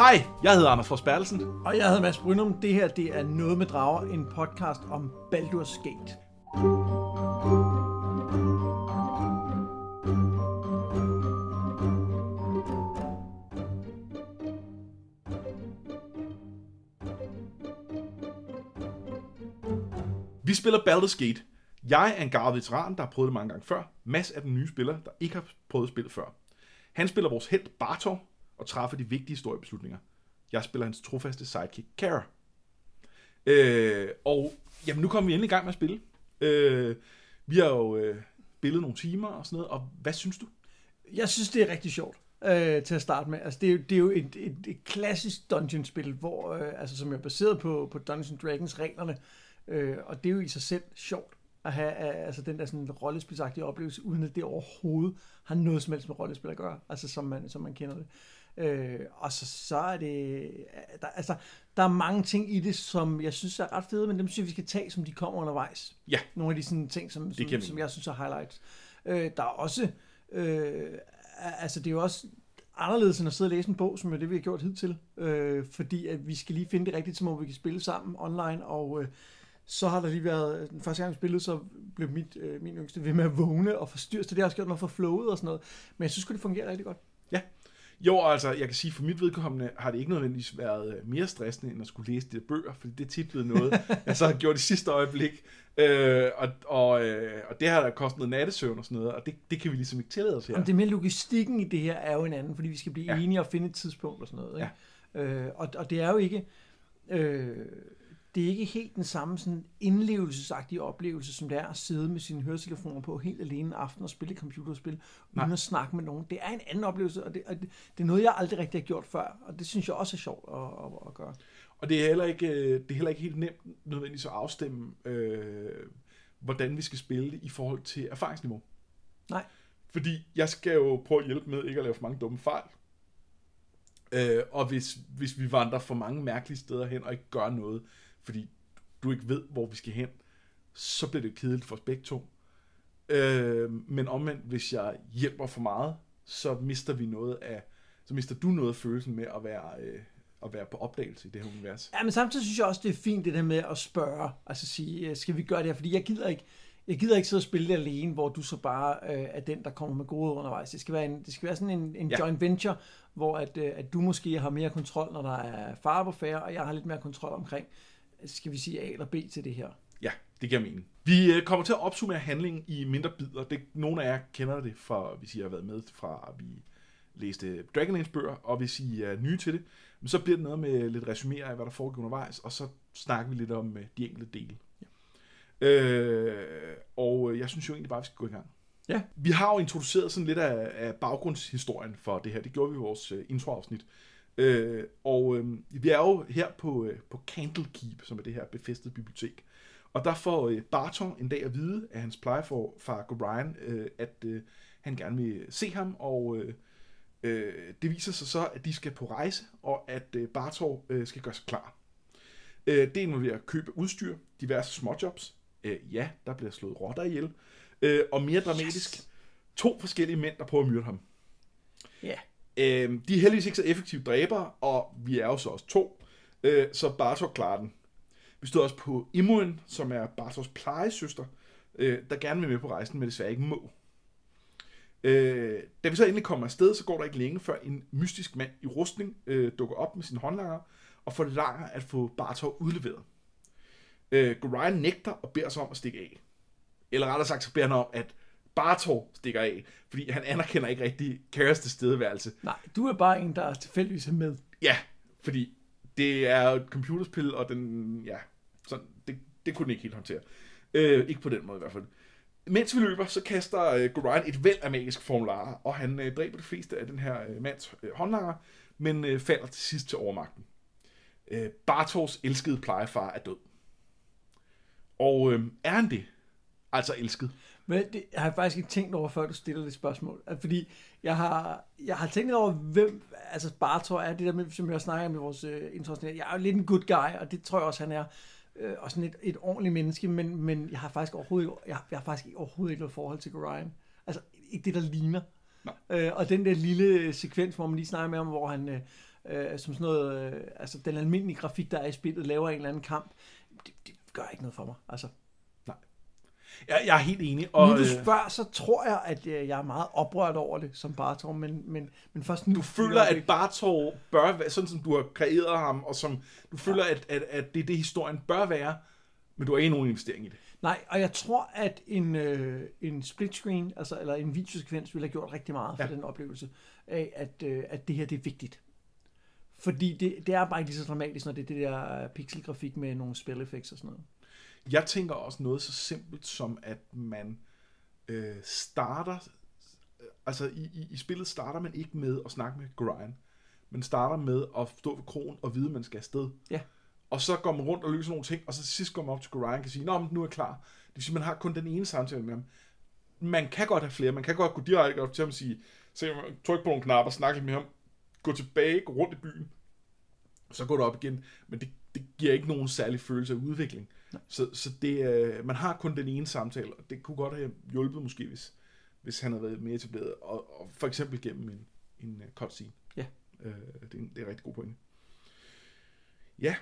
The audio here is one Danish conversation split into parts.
Hej, jeg hedder Anders Fors Bertelsen. Og jeg hedder Mads Brynum. Det her det er Noget med Drager, en podcast om Baldur's Gate. Vi spiller Baldur's Gate. Jeg er en gavet veteran, der har prøvet det mange gange før. Mads er den nye spiller, der ikke har prøvet spillet før. Han spiller vores held Bartor og træffer de vigtige historiebeslutninger. Jeg spiller hans trofaste sidekick, Kara. Øh, og jamen, nu kommer vi endelig i gang med at spille. Øh, vi har jo øh, spillet nogle timer og sådan noget, og hvad synes du? Jeg synes, det er rigtig sjovt øh, til at starte med. Altså, det er jo, det er jo et, et, et klassisk dungeon-spil, hvor, øh, altså, som er baseret på, på Dungeons Dragons reglerne, øh, og det er jo i sig selv sjovt at have øh, altså, den der sådan rollespilsagtige oplevelse, uden at det overhovedet har noget som helst med rollespil at gøre, altså som man, som man kender det. Øh, og så, så er det, der, altså, der er mange ting i det, som jeg synes er ret fede, men dem synes jeg, vi skal tage, som de kommer undervejs. Ja. Nogle af de sådan, ting, som, som, som jeg synes er highlights. Øh, der er også, øh, altså det er jo også anderledes end at sidde og læse en bog, som er det, vi har gjort hidtil. Øh, fordi at vi skal lige finde det rigtige tidspunkt, hvor vi kan spille sammen online, og øh, så har der lige været, den første gang vi spillede, så blev mit, øh, min yngste ved med at vågne og forstyrre, så det har også gjort noget for flowet og sådan noget. Men jeg synes det fungerer rigtig godt. Jo, altså, jeg kan sige, for mit vedkommende har det ikke nødvendigvis været øh, mere stressende, end at skulle læse de bøger, fordi det er tit blevet noget, jeg så har gjort i sidste øjeblik. Øh, og, og, øh, og det har da kostet noget nattesøvn og sådan noget, og det, det kan vi ligesom ikke tillade os her. Jamen, det med logistikken i det her er jo en anden, fordi vi skal blive ja. enige og finde et tidspunkt og sådan noget. Ikke? Ja. Øh, og, og det er jo ikke... Øh, det er ikke helt den samme sådan indlevelsesagtige oplevelse, som det er at sidde med sine høretelefoner på helt alene en aften og spille computerspil, uden Nej. at snakke med nogen. Det er en anden oplevelse, og det, og det, det er noget, jeg aldrig rigtig har gjort før, og det synes jeg også er sjovt at, at, at gøre. Og det er heller ikke, øh, det er heller ikke helt nemt nødvendigvis at afstemme, øh, hvordan vi skal spille det i forhold til erfaringsniveau. Nej. Fordi jeg skal jo prøve at hjælpe med ikke at lave for mange dumme fejl. Øh, og hvis, hvis vi vandrer for mange mærkelige steder hen og ikke gør noget, fordi du ikke ved, hvor vi skal hen, så bliver det kedeligt for os begge to. Øh, men omvendt, hvis jeg hjælper for meget, så mister vi noget af, så mister du noget af følelsen med at være, øh, at være på opdagelse i det her univers. Ja, men samtidig synes jeg også, det er fint det der med at spørge, altså sige, øh, skal vi gøre det her? Fordi jeg gider ikke, jeg gider ikke sidde og spille det alene, hvor du så bare øh, er den, der kommer med gode undervejs. Det skal være, en, det skal være sådan en, en Ja. joint venture, hvor at, øh, at du måske har mere kontrol, når der er fare på færre, og jeg har lidt mere kontrol omkring, skal vi sige A eller B til det her. Ja, det giver mening. Vi øh, kommer til at opsummere handlingen i mindre bidder. Det, nogle af jer kender det fra, hvis I har været med fra, at vi læste Dragonlance bøger, og hvis I er nye til det, så bliver det noget med lidt resuméer af, hvad der foregår undervejs, og så snakker vi lidt om øh, de enkelte dele. Ja. Øh, og øh, jeg synes jo egentlig bare, at vi skal gå i gang. Ja. Vi har jo introduceret sådan lidt af, af baggrundshistorien for det her. Det gjorde vi i vores introafsnit. Øh, og øh, vi er jo her på, øh, på Candlekeep, som er det her befæstede bibliotek. Og der får øh, Barton en dag at vide af hans plejefar far Ryan, øh, at øh, han gerne vil se ham, og øh, øh, det viser sig så, at de skal på rejse, og at øh, Bartor øh, skal gøre sig klar. Øh, det involverer køb af udstyr, diverse småjobs. Øh, ja, der bliver slået rotter ihjel. Øh, og mere dramatisk, yes. to forskellige mænd, der prøver at myrde ham. Ja. Øh, de er heldigvis ikke så effektive dræbere, og vi er jo så også to, øh, så Bartok klarer den. Vi stod også på Imuen, som er Bartos plejesøster, øh, der gerne vil med på rejsen, men desværre ikke må. Øh, da vi så endelig kommer afsted, så går der ikke længe, før en mystisk mand i rustning øh, dukker op med sin håndlanger og forlanger at få Bartok udleveret. Øh, Gorion nægter og beder sig om at stikke af. Eller rettere sagt, så beder han om, at Bartor stikker af, fordi han anerkender ikke rigtig Karas tilstedeværelse. Nej, du er bare en, der tilfældigvis er med. Ja, fordi det er et computerspil, og den, ja, sådan, det, det kunne den ikke helt håndtere. Øh, ikke på den måde i hvert fald. Mens vi løber, så kaster øh, Gorion et væld af magiske formularer, og han øh, dræber de fleste af den her øh, mands øh, håndlanger, men øh, falder til sidst til overmagten. Øh, Bartors elskede plejefar er død. Og øh, er han det? Altså elsket. Men det jeg har jeg faktisk ikke tænkt over, før du stiller det spørgsmål. Fordi jeg har, jeg har tænkt over, hvem, altså Bartor er det der med, som jeg snakker om i vores uh, internationale. Jeg er jo lidt en good guy, og det tror jeg også, han er. Øh, og sådan et, et ordentligt menneske, men, men jeg har faktisk overhovedet jeg, jeg har faktisk overhovedet ikke noget forhold til Ryan. Altså ikke det, der ligner. Nej. Øh, og den der lille sekvens, hvor man lige snakker med ham, hvor han, øh, øh, som sådan noget, øh, altså den almindelige grafik, der er i spillet, laver en eller anden kamp, det, det gør ikke noget for mig. Altså, Jeg, jeg er helt enig. og, nu du øh, spørger, så tror jeg, at øh, jeg er meget oprørt over det som Bartor, men, men, men først nu... du føler, at Bartor bør være, sådan som du har kreeret ham, og som du føler, at, at, at det er det, historien bør være, men du har ikke nogen investering i det. Nej, og jeg tror, at en, øh, en split screen, altså, eller en videosekvens, ville have gjort rigtig meget for Ja. den oplevelse af, at, øh, at det her det er vigtigt. Fordi det, det er bare ikke lige så dramatisk, når det er det der pixelgrafik med nogle spell effects og sådan noget. Jeg tænker også noget så simpelt som, at man øh, starter, altså i, i, i spillet starter man ikke med at snakke med Grian. Man starter med at stå ved krogen og vide, at man skal afsted. Ja. Og så går man rundt og løser nogle ting, og så til sidst går man op til Grian og kan sige, Nå, men nu er jeg klar. Det vil sige, man har kun den ene samtale med ham. Man kan godt have flere. Man kan godt gå direkte op til ham og sige, se, tryk på nogle knapper, snakke lidt med ham, gå tilbage, gå rundt i byen, så går du op igen. Men det, det giver ikke nogen særlig følelse af udvikling. Så, så det, øh, man har kun den ene samtale, og det kunne godt have hjulpet måske, hvis, hvis han havde været mere etableret, og, og for eksempel gennem en, en uh, cutscene. Ja. Øh, det, er en, det er en rigtig god pointe. Ja.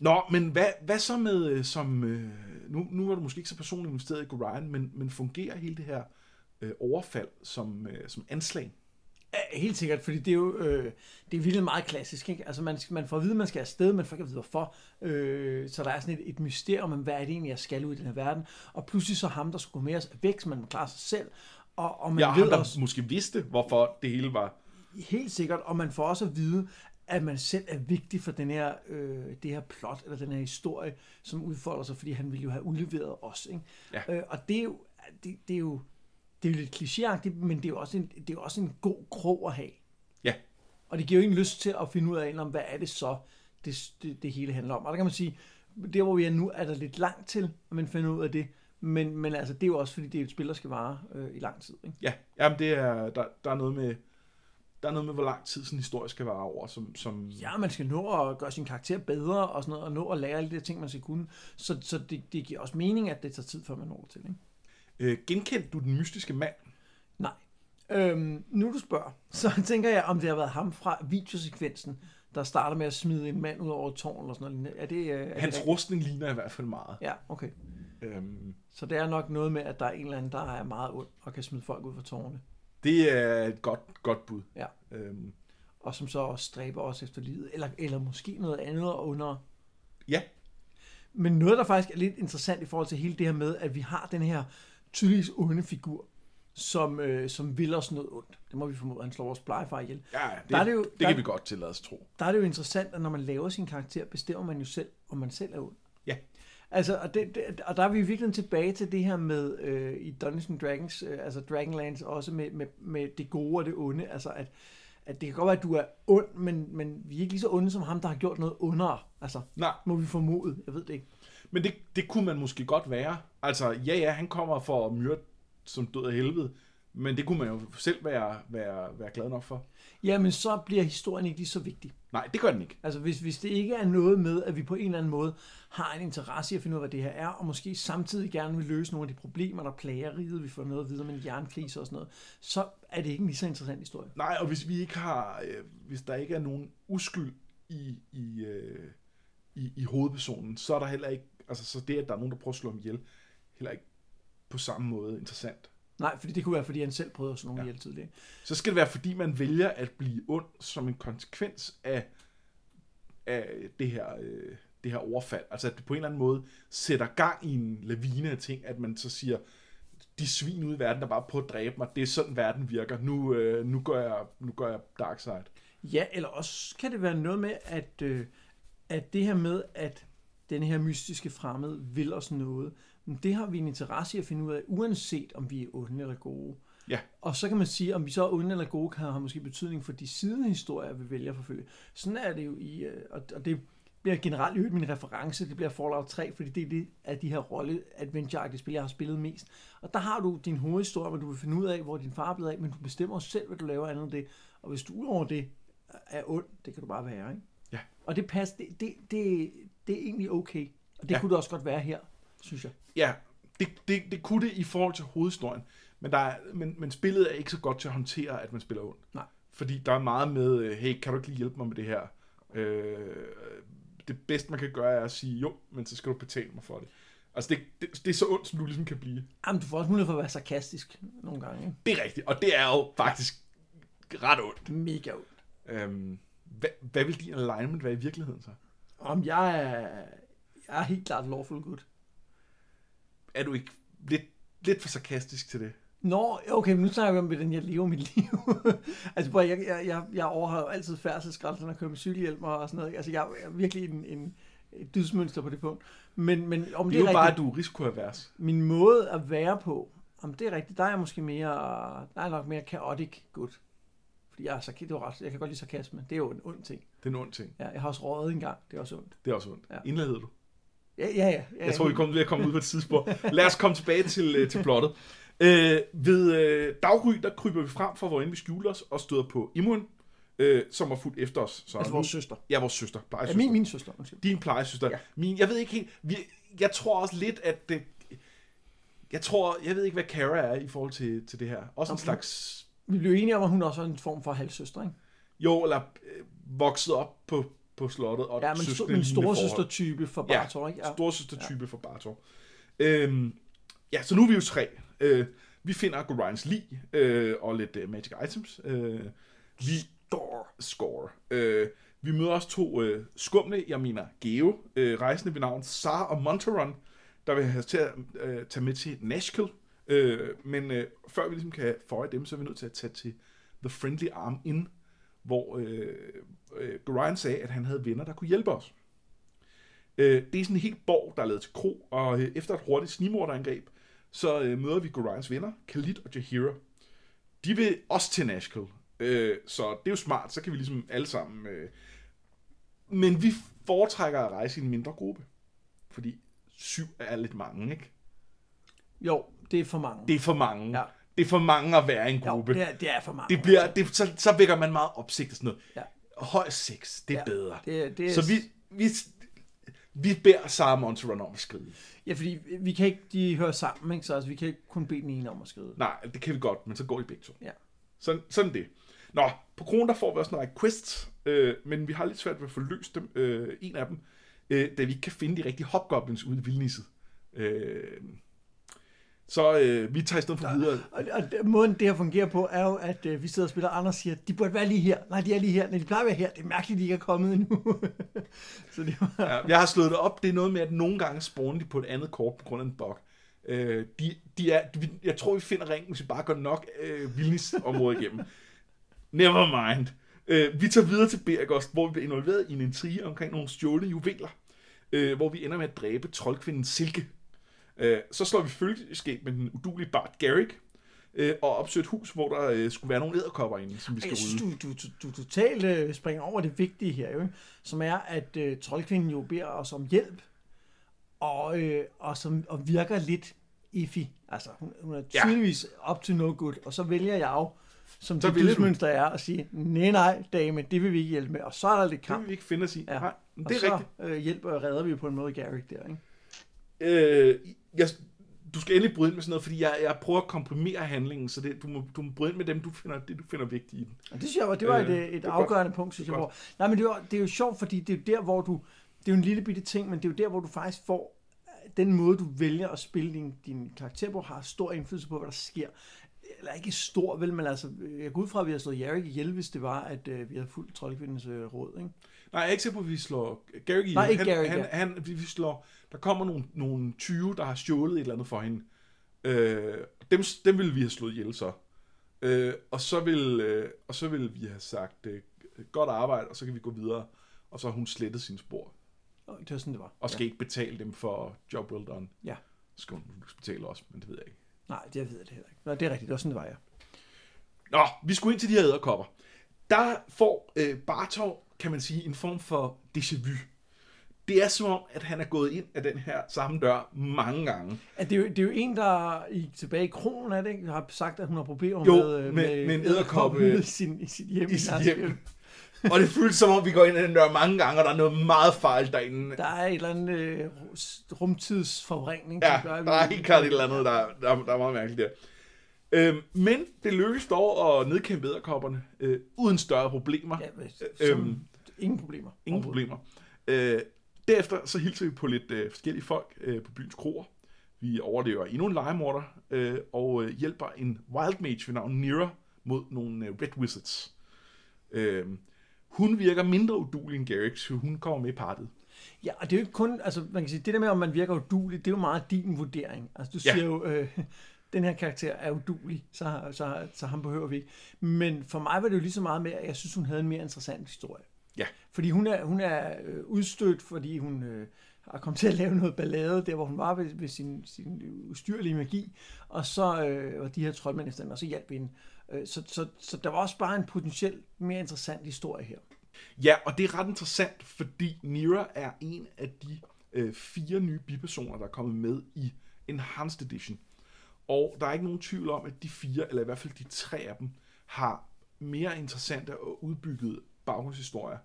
Nå, men hvad, hvad så med, øh, som, øh, nu, nu var du måske ikke så personligt investeret i Gorion, men, men fungerer hele det her øh, overfald som, øh, som anslag? Helt sikkert, fordi det er jo øh, det er virkelig meget klassisk. Ikke? Altså man, man får at vide, at man skal afsted, men får ikke at vide, hvorfor. Øh, så der er sådan et, et mysterium om, hvad er det egentlig, jeg skal ud i den her verden. Og pludselig så ham, der skulle gå med os, er væk, så man må klare sig selv. Og, og man Ja, ved ham, der også, måske vidste, hvorfor det hele var... helt sikkert, og man får også at vide, at man selv er vigtig for den her, øh, det her plot, eller den her historie, som udfolder sig, fordi han ville jo have udleveret os. Ikke? Ja. Øh, og det er jo, det, det er jo det er jo lidt klichéagtigt, men det er jo også en, det er også en god krog at have. Ja, Og det giver jo ingen lyst til at finde ud af, om hvad er det så, det, det, det hele handler om. Og der kan man sige, der hvor vi er nu, er der lidt langt til, at man finder ud af det. Men, men altså, det er jo også, fordi det er et spil, der skal vare øh, i lang tid. Ikke? ja. Jamen, det er, der, der er noget med... Der er noget med, hvor lang tid sådan en historie skal vare over, som... som Ja, man skal nå at gøre sin karakter bedre, og sådan noget, og nå at lære alle de ting, man skal kunne. Så, så det, det giver også mening, at det tager tid, før man når til. Ikke? Øh, genkendte du den mystiske mand? Nej. Øhm, nu du spørger, så tænker jeg, om det har været ham fra videosekvensen, der starter med at smide en mand ud over et tårn eller sådan noget. Er det, øh, er Hans det rustning ligner i hvert fald meget. Ja, okay. Øhm, Så det er nok noget med, at der er en eller anden, der er meget ond og kan smide folk ud fra tårne. det er et godt, godt bud. Ja. Øhm, Og som så også stræber os efter livet. Eller, eller måske noget andet under. ja, Men noget, der faktisk er lidt interessant i forhold til hele det her med, at vi har den her tydeligvis onde figur, som, øh, som vil os noget ondt. Det må vi formode, han slår vores plejefar ihjel. ja det, Der er det jo- det der- kan vi godt tillade os tro. Der er det jo interessant, at når man laver sin karakter, bestemmer man jo selv, om man selv er ond. Ja. Altså, og, det, det, og der er vi virkelig tilbage til det her med øh, i Dungeons and Dragons, øh, altså Dragonlance, også med, med, med det gode og det onde. Altså, at, at det kan godt være, at du er ond, men, men vi er ikke lige så onde som ham, der har gjort noget ondere. Altså, Nej, må vi formode. Jeg ved det ikke. Men det, det kunne man måske godt være. Altså, ja, ja, han kommer for at myrde som død af helvede, men det kunne man jo selv være, være, være glad nok for. Jamen, så bliver historien ikke lige så vigtig. Nej, det gør den ikke. Altså, hvis, hvis det ikke er noget med, at vi på en eller anden måde har en interesse i at finde ud af, hvad det her er, og måske samtidig gerne vil løse nogle af de problemer, der plager riget, vi får noget at vide om en jernkrise og sådan noget, så er det ikke en lige så interessant historie. Nej, og hvis vi ikke har, øh, hvis der ikke er nogen uskyld i, i, øh, i, i hovedpersonen, så er der heller ikke, altså så det, at der er nogen, der prøver at slå ham ihjel, heller ikke på samme måde interessant. Nej, fordi det kunne være, fordi han selv prøvede at slå nogen Ja. ihjel tidligere. Så skal det være, fordi man vælger at blive ond som en konsekvens af, af det, her, øh, det her overfald. Altså at det på en eller anden måde sætter gang i en lavine af ting, at man så siger, de svin ude i verden, der bare prøver at dræbe mig, det er sådan, verden virker. Nu, øh, nu, gør, jeg, nu gør jeg dark side. Ja, eller også kan det være noget med, at, øh, at det her med, at den her mystiske fremmede vil os noget, men det har vi en interesse i at finde ud af, uanset om vi er onde eller gode. Ja. Og så kan man sige, om vi så er onde eller gode, kan have måske betydning for de sidehistorier, vi vælger at forfølge. Sådan er det jo i, øh, og det bliver generelt øvrigt min reference, det bliver Fallout 3, fordi det er det af de her rolle adventure spil, jeg har spillet mest. Og der har du din hovedhistorie, hvor du vil finde ud af, hvor din far er blevet af, men du bestemmer selv, hvad du laver andet end det. Og hvis du udover det er ond, det kan du bare være, ikke? Ja. Og det passer, det, det, det, det er egentlig okay. Og det Ja. kunne det også godt være her, synes jeg. Ja, det, det, det kunne det i forhold til hovedhistorien, men, der er, men, men spillet er ikke så godt til at håndtere, at man spiller ondt. Nej. Fordi der er meget med, øh, hey, kan du ikke lige hjælpe mig med det her? Øh, det bedste, man kan gøre, er at sige, jo, men så skal du betale mig for det. Altså, det, det, det er så ondt, som du ligesom kan blive. Jamen, du får også mulighed for at være sarkastisk nogle gange. Ikke? Det er rigtigt, og det er jo faktisk ret ondt. Mega ondt. Øhm, hvad, hvad vil din alignment være i virkeligheden så? Om jeg er, jeg er helt klart lawful good. Er du ikke lidt, lidt for sarkastisk til det? Nå, okay, men nu snakker vi om, hvordan jeg lever mit liv. altså, prøv, jeg, jeg, jeg, jeg overholder altid færdselsgrænsen og kører med cykelhjelm og sådan noget. Altså, jeg er virkelig en, en, et dydsmønster på det punkt. Men, men om Det det, er er jo bare, rigtigt, at du er risikoavers. min måde at være på, om det er rigtigt, der er jeg måske mere, der er nok mere chaotic good. Jeg, er, sark- det var ret, jeg kan godt lide sarkasme. Det er jo en ond ting. Det er en ond ting. Ja, jeg har også røget en gang. Det er også ondt. Det er også ondt. Ja. Ja. Indladet du. Ja, ja, ja. ja Jeg tror, vi kommer ved at komme ud på et tidspunkt. Lad os komme tilbage til, øh, til plottet. Øh, ved øh, daggry, der kryber vi frem fra, hvorend vi skjuler os, og støder på Imuen, øh, som har fulgt efter os. Så Altså vores søster. Ja, vores søster. Ja, Plejesøster. min, min søster, undskyld. Din plejesøster. Ja. Ja. Min, jeg ved ikke helt... Vi, jeg tror også lidt, at det... Jeg tror... Jeg ved ikke, hvad Kara er i forhold til, til det her. Også en Okay. slags... Vi blev enige om, at hun også er en form for halvsøster, ikke? Jo, eller øh, vokset op på, på slottet. Og Ja, men, søskende men storesøster-type for Ja, Bartor, ikke? Ja. Storsøster-type ja. for Bartor. Øhm, ja, så nu er vi jo tre. Øh, vi finder Gorions lig øh, og lidt øh, magic items. Øh, vi score. score. Øh, vi møder også to øh, skumle, jeg mener Geo, øh, rejsende ved navn Sar og Monteron, der vil have til at øh, tage med til Nashkel. Øh, men øh, før vi ligesom kan føje dem, så er vi nødt til at tage til The Friendly Arm Inn, hvor øh, øh, Ryan sagde, at han havde venner, der kunne hjælpe os. Øh, det er sådan en helt borg, der er lavet til kro, og øh, efter et hurtigt snimorderangreb, så øh, møder vi Gorans venner, Khalid og Jahira. De vil også til Nashville, øh, så det er jo smart, så kan vi ligesom alle sammen... Øh, men vi foretrækker at rejse i en mindre gruppe, fordi syv er lidt mange, ikke? Jo, det er for mange. Det er for mange. Ja. Det er for mange at være i en jo, gruppe. det, er, det er for mange. det bliver, det, så, så vækker man meget opsigt og sådan noget. Ja. Høj sex, det er Ja, bedre. Det, det er, Så vi, vi, vi beder Sarah Monteron om at skrive. Ja, fordi vi kan ikke, de hører sammen, ikke? Så altså, vi kan ikke kun bede den ene om at skrive. Nej, det kan vi godt, men så går de begge to. Ja. Sådan, sådan det. Nå, på kronen der får vi også nogle quests, øh, men vi har lidt svært ved at få løst dem, øh, en af dem, øh, da vi ikke kan finde de rigtige hobgoblins ude i vildnisset. Øh, så øh, vi tager i stedet for videre. Og, og den- måden det her fungerer på, er jo, at øh, vi sidder og spiller, og Anders siger, de burde være lige her. Nej, de er lige her. Nej, de plejer at være her. Det er mærkeligt, de ikke er kommet endnu. så det var... Ja, jeg har slået det op. Det er noget med, at nogle gange spawner de på et andet kort på grund af en bug. Øh, de, de er, vi- jeg tror, vi finder ringen, hvis vi bare går nok øh, vildnisområdet igennem. Never mind. Øh, vi tager videre til Bergost, hvor vi bliver involveret i en intrige omkring nogle stjålne juveler, øh, hvor vi ender med at dræbe troldkvinden Silke. Øh, så slår vi følgeskab med den udulige Bart Garrick, øh, og opsøger et hus, hvor der øh, skulle være nogle æderkopper inde, som vi skal rydde. du, du, du, du totalt øh, springer over det vigtige her, jo, som er, at øh, troldkvinden jo beder os om hjælp, og, øh, og, som, og virker lidt iffy. Altså, hun, hun er Ja. tydeligvis up to no good, og så vælger jeg jo, som Så det dydsmønster er, at sige, nej, nej, dame, det vil vi ikke hjælpe med, og så er der lidt Det kamp. vil vi ikke finde os i. Ja. Nej, men og det er så rigtigt. øh, hjælper og redder vi på en måde Garrick der, ikke? Øh, jeg, du skal endelig bryde ind med sådan noget, fordi jeg, jeg prøver at komprimere handlingen, så det, du, må, du må bryde ind med dem, du finder, det, du finder vigtigt i den. Og det synes jeg var, det var et, øh, det et er afgørende punkt, synes Det jeg. Hvor, nej, men det, var, det er jo sjovt, fordi det er jo der, hvor du, det er jo en lille bitte ting, men det er jo der, hvor du faktisk får, den måde, du vælger at spille din, din karakter på, har stor indflydelse på, hvad der sker. Eller ikke stor, vel, men altså, jeg går ud fra, at vi har slået Jarek ihjel, hvis det var, at øh, vi havde fulgt troldkvindens øh, råd, ikke? Nej, jeg er ikke sikker på, at vi slår Gary ihjel. Nej, ikke han, Gary, han, ja. han, vi slår, der kommer nogle, nogle 20, der har stjålet et eller andet for hende. Øh, dem, dem vil vi have slået ihjel så. Øh, og, så vil, øh, og så vil vi have sagt, øh, godt arbejde, og så kan vi gå videre. Og så har hun slettet sin spor, Og det var sådan, det var. og skal ja. ikke betale dem for job well done. Ja. Skal hun betale også, men det ved jeg ikke. Nej, det ved jeg det heller ikke. Nå, det er rigtigt, det var sådan, det var, ja. Nå, vi skulle ind til de her æderkopper. Der får øh, Bartov, kan man sige, en form for déjà vu. Det er som om, at han er gået ind af den her samme dør mange gange. At det, er jo, det er jo en, der i, tilbage i kronen af det, ikke, har sagt, at hun har problemer Jo, med, øh, med- med en edderkoppe i, sin, i sit hjem. i sit hjem. Og det føles som om, vi går ind ad den dør mange gange, og der er noget meget fejl derinde. Der er et eller andet øh, rumtidsforvrængning, Ja, gør, der er helt klart et eller andet, der, der, der er meget mærkeligt der. Øhm, men det lykkedes dog at nedkæmpe æderkopperne øh, uden større problemer. Ja, men, Øhm, ingen problemer. Ingen problemer. Øh, derefter så hilser vi på lidt øh, forskellige folk øh, på byens kroer. Vi overlever endnu en legemorder øh, og øh, hjælper en wild mage ved navn Nira mod nogle øh, red wizards. Øh, hun virker mindre udulig end Garrix, så hun kommer med i partiet. Ja, og det er jo ikke kun, altså man kan sige, det der med, om man virker udulig, det er jo meget din vurdering. Altså du Ja. siger jo, øh, den her karakter er udulig, så, så, så ham behøver vi ikke. Men for mig var det jo lige så meget med, at jeg synes, hun havde en mere interessant historie. Ja. Fordi hun er, hun er øh, udstødt, fordi hun øh, har kommet til at lave noget ballade, der hvor hun var ved, ved sin, sin ustyrlige magi, og så øh, var de her troldmænd efter hende, og så hjalp hende. Øh, så, så, så der var også bare en potentielt mere interessant historie her. Ja, og det er ret interessant, fordi Nira er en af de øh, fire nye bipersoner, der er kommet med i Enhanced Edition. Og der er ikke nogen tvivl om, at de fire, eller i hvert fald de tre af dem, har mere interessante og udbyggede baggrundshistorier,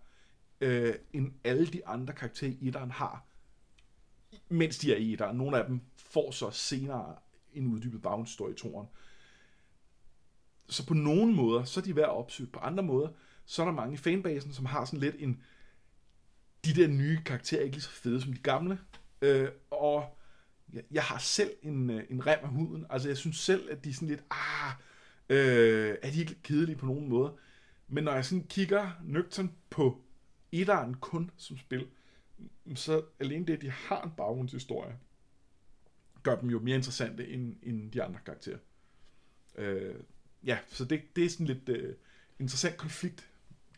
øh, end alle de andre karakterer i etteren har, mens de er i etteren. Nogle af dem får så senere en uddybet baggrundshistorie i toren. Så på nogle måder, så er de værd at opsøge. På andre måder, så er der mange i fanbasen, som har sådan lidt en... De der nye karakterer er ikke lige så fede som de gamle. Øh, og jeg, jeg har selv en, øh, en rem af huden. Altså, jeg synes selv, at de er sådan lidt... Ah, øh, er de ikke lidt kedelige på nogen måde? Men når jeg sådan kigger nøgtern på etteren kun som spil, så alene det, at de har en baggrundshistorie, gør dem jo mere interessante end, end de andre karakterer. Øh, ja, så det, det er sådan lidt øh, interessant konflikt.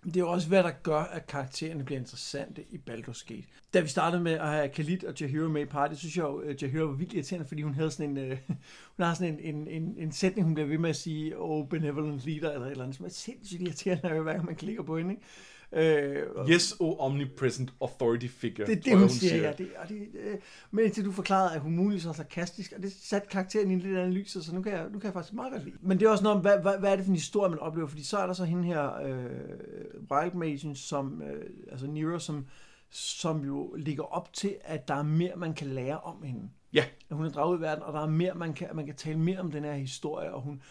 Det er jo også, hvad der gør, at karaktererne bliver interessante i Baldur's Gate. Da vi startede med at have Khalid og Jahira med i party, synes jeg jo, øh, at Jahira var vildt irriterende, fordi hun havde sådan en, øh, hun har sådan en, en, en, en sætning, hun bliver ved med at sige, oh, benevolent leader, eller et eller andet, som er sindssygt irriterende, hver gang man klikker på hende. Ikke? Øh, Yes, oh omnipresent authority figure. Det er det, jeg, hun siger, ja. Det, og det, øh, men indtil du forklarede, at hun muligvis er sarkastisk, og det satte karakteren i en lidt anden lys, så nu kan, jeg, nu kan jeg faktisk meget godt lide. Men det er også noget om, hvad, hvad, hvad er det for en historie, man oplever? Fordi så er der så hende her, øh, Wild Magen, som, øh, altså Nero, som, som jo ligger op til, at der er mere, man kan lære om hende. Ja, At hun er draget ud i verden, og der er mere, man kan, man kan tale mere om den her historie, og hun,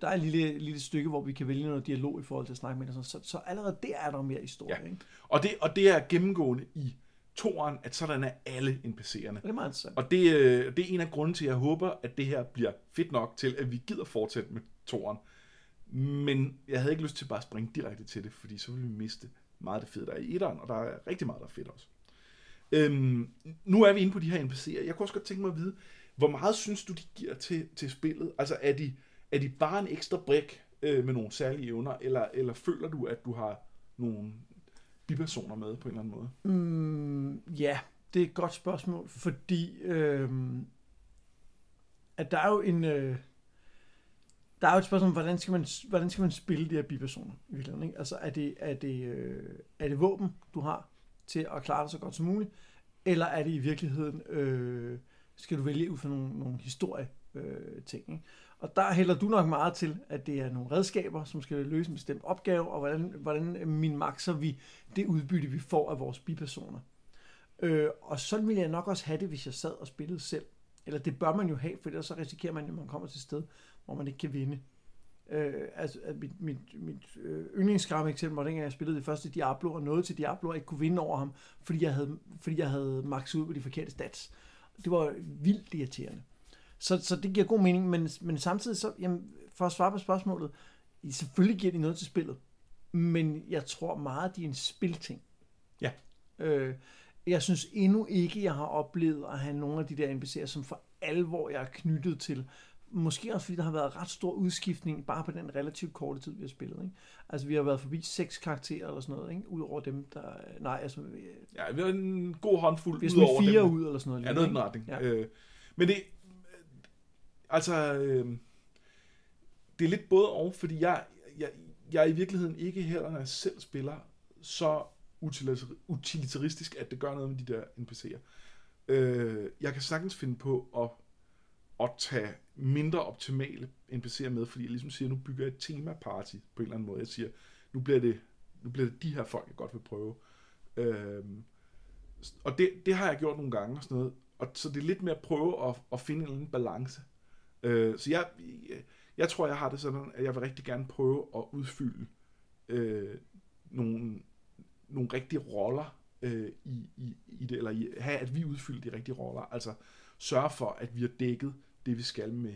der er et lille, lille stykke, hvor vi kan vælge noget dialog i forhold til at snakke med hende, så, så allerede der er der mere historie. Ja. Ikke? og det, og det er gennemgående i toeren, at sådan er alle NPC'erne. Og det er meget interessant. Og det, øh, det er en af grunden til, at jeg håber, at det her bliver fedt nok til, at vi gider fortsætte med toeren. Men jeg havde ikke lyst til bare at springe direkte til det, fordi så ville vi miste meget af det fede, der er i etteren, og der er rigtig meget, der er fedt også. Øhm, nu er vi inde på de her NPC'er. Jeg kunne også godt tænke mig at vide, hvor meget synes du, de giver til, til spillet? Altså, er de, er de bare en ekstra brik øh, med nogle særlige evner, eller, eller føler du, at du har nogle bipersoner med på en eller anden måde? Mm, ja, det er et godt spørgsmål, fordi øh, at der er jo en... Øh, der er jo et spørgsmål om, hvordan skal man, hvordan skal man spille de her bipersoner i virkeligheden? Ikke? Altså, er det, er, det, øh, er det våben, du har til at klare dig så godt som muligt? Eller er det i virkeligheden, øh, skal du vælge ud fra nogle, nogle historie øh, ting? Ikke? Og der hælder du nok meget til, at det er nogle redskaber, som skal løse en bestemt opgave, og hvordan, hvordan min makser vi det udbytte, vi får af vores bipersoner. Øh, og sådan ville jeg nok også have det, hvis jeg sad og spillede selv. Eller det bør man jo have, for ellers så risikerer man, at man kommer til et sted, hvor man ikke kan vinde. Øh, altså, at mit, mit, mit øh, yndlingsskræmme eksempel var, dengang jeg spillede det første Diablo, og nåede til Diablo, og ikke kunne vinde over ham, fordi jeg havde, fordi jeg havde maxet ud på de forkerte stats. Det var vildt irriterende. Så, så det giver god mening, men, men samtidig så, jamen, for at svare på spørgsmålet, selvfølgelig giver de noget til spillet, men jeg tror meget, de er en spilting. Ja. Øh, jeg synes endnu ikke, jeg har oplevet at have nogle af de der NPC'er, som for alvor jeg er knyttet til. Måske også fordi der har været ret stor udskiftning bare på den relativt korte tid, vi har spillet. Ikke? Altså vi har været forbi seks karakterer eller sådan noget, ikke? Udover dem, der... Nej, altså... Vi Ja, vi har en god håndfuld ud over fire dem. ud eller sådan noget. Ja, noget i den retning. Ja. Øh, men det, altså, øh, det er lidt både og, fordi jeg, jeg, jeg er i virkeligheden ikke heller, når jeg selv spiller, så utilitar- utilitaristisk, at det gør noget med de der NPC'er. Øh, jeg kan sagtens finde på at, at tage mindre optimale NPC'er med, fordi jeg ligesom siger, nu bygger jeg et tema-party på en eller anden måde. Jeg siger, nu bliver det, nu bliver det de her folk, jeg godt vil prøve. Øhm, og det, det har jeg gjort nogle gange og sådan noget. Og så det er lidt med at prøve at, at finde en eller anden balance. Øh, så jeg, Jeg tror, jeg har det sådan, at jeg vil rigtig gerne prøve at udfylde øh, nogle, nogle rigtige roller øh, i, i, i det, eller i, have, at vi udfylder de rigtige roller. Altså sørge for, at vi er dækket det, vi skal med,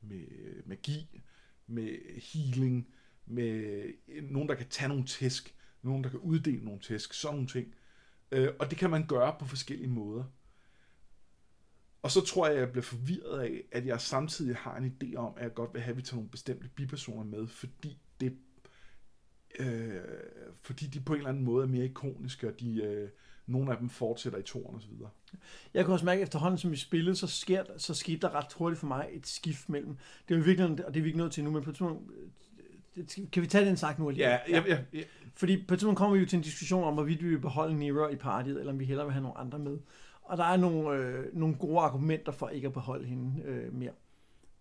med øh, magi, med healing, med øh, nogen, der kan tage nogle tæsk, nogen, der kan uddele nogle tæsk, sådan nogle ting. Øh, og det kan man gøre på forskellige måder. Og så tror jeg, at jeg bliver forvirret af, at jeg samtidig har en idé om, at jeg godt vil have, at vi tager nogle bestemte bipersoner med, fordi det øh, fordi de på en eller anden måde er mere ikoniske, og de, øh, nogle af dem fortsætter i toren videre. Jeg kan også mærke, at efterhånden som vi spillede, så, sker, så skete der ret hurtigt for mig et skift mellem. Det er jo virkelig, og det er vi ikke nødt til nu, men på et tidspunkt, øh, kan vi tage den sagt nu alligevel? Ja, ja, ja, ja. Fordi på et tidspunkt kommer vi jo til en diskussion om, hvorvidt vi vil beholde Nero i partiet, eller om vi hellere vil have nogle andre med. Og der er nogle, øh, nogle gode argumenter for ikke at beholde hende øh, mere.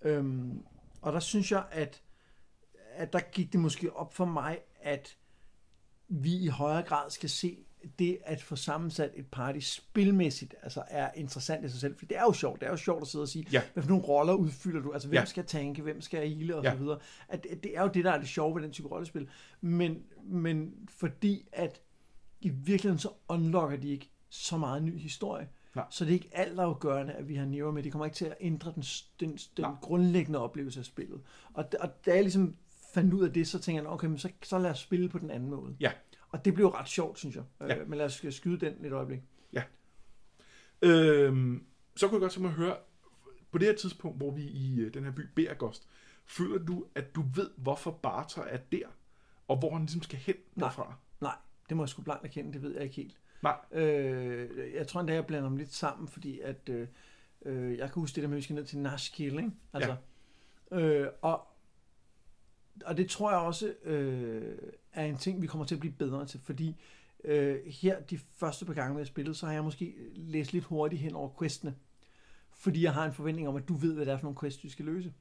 Øhm, og der synes jeg, at, at der gik det måske op for mig, at vi i højere grad skal se det at få sammensat et party spilmæssigt, altså er interessant i sig selv, for det er jo sjovt, det er jo sjovt at sidde og sige, ja. hvad for nogle roller udfylder du, altså hvem ja. skal tanke, hvem skal hele og ja. så videre. At, at det er jo det, der er det sjove ved den type rollespil, men, men fordi at i virkeligheden så unlocker de ikke så meget ny historie, Nej. så det er ikke altafgørende, at vi har Nero med, det kommer ikke til at ændre den, den, den grundlæggende oplevelse af spillet. Og, og da jeg ligesom fandt ud af det, så tænkte jeg, okay, men så, så lad os spille på den anden måde. Ja. Og det blev ret sjovt, synes jeg. Ja. Øh, men lad os skyde den lidt øjeblik. Ja. Øhm, så kunne jeg godt tænke mig at høre, på det her tidspunkt, hvor vi i øh, den her by Bergost, føler du, at du ved, hvorfor Barter er der, og hvor han ligesom skal hen nej, derfra? Nej, det må jeg sgu blankt erkende, det ved jeg ikke helt. Nej. Øh, jeg tror endda, jeg blander dem lidt sammen, fordi at, øh, øh jeg kan huske det der med, at vi skal ned til Nashkill, ikke? Altså, ja. øh, og, og det tror jeg også øh, er en ting, vi kommer til at blive bedre til, fordi øh, her de første par gange, har spillet, så har jeg måske læst lidt hurtigt hen over questene, fordi jeg har en forventning om, at du ved, hvad det er for nogle quests, vi skal løse.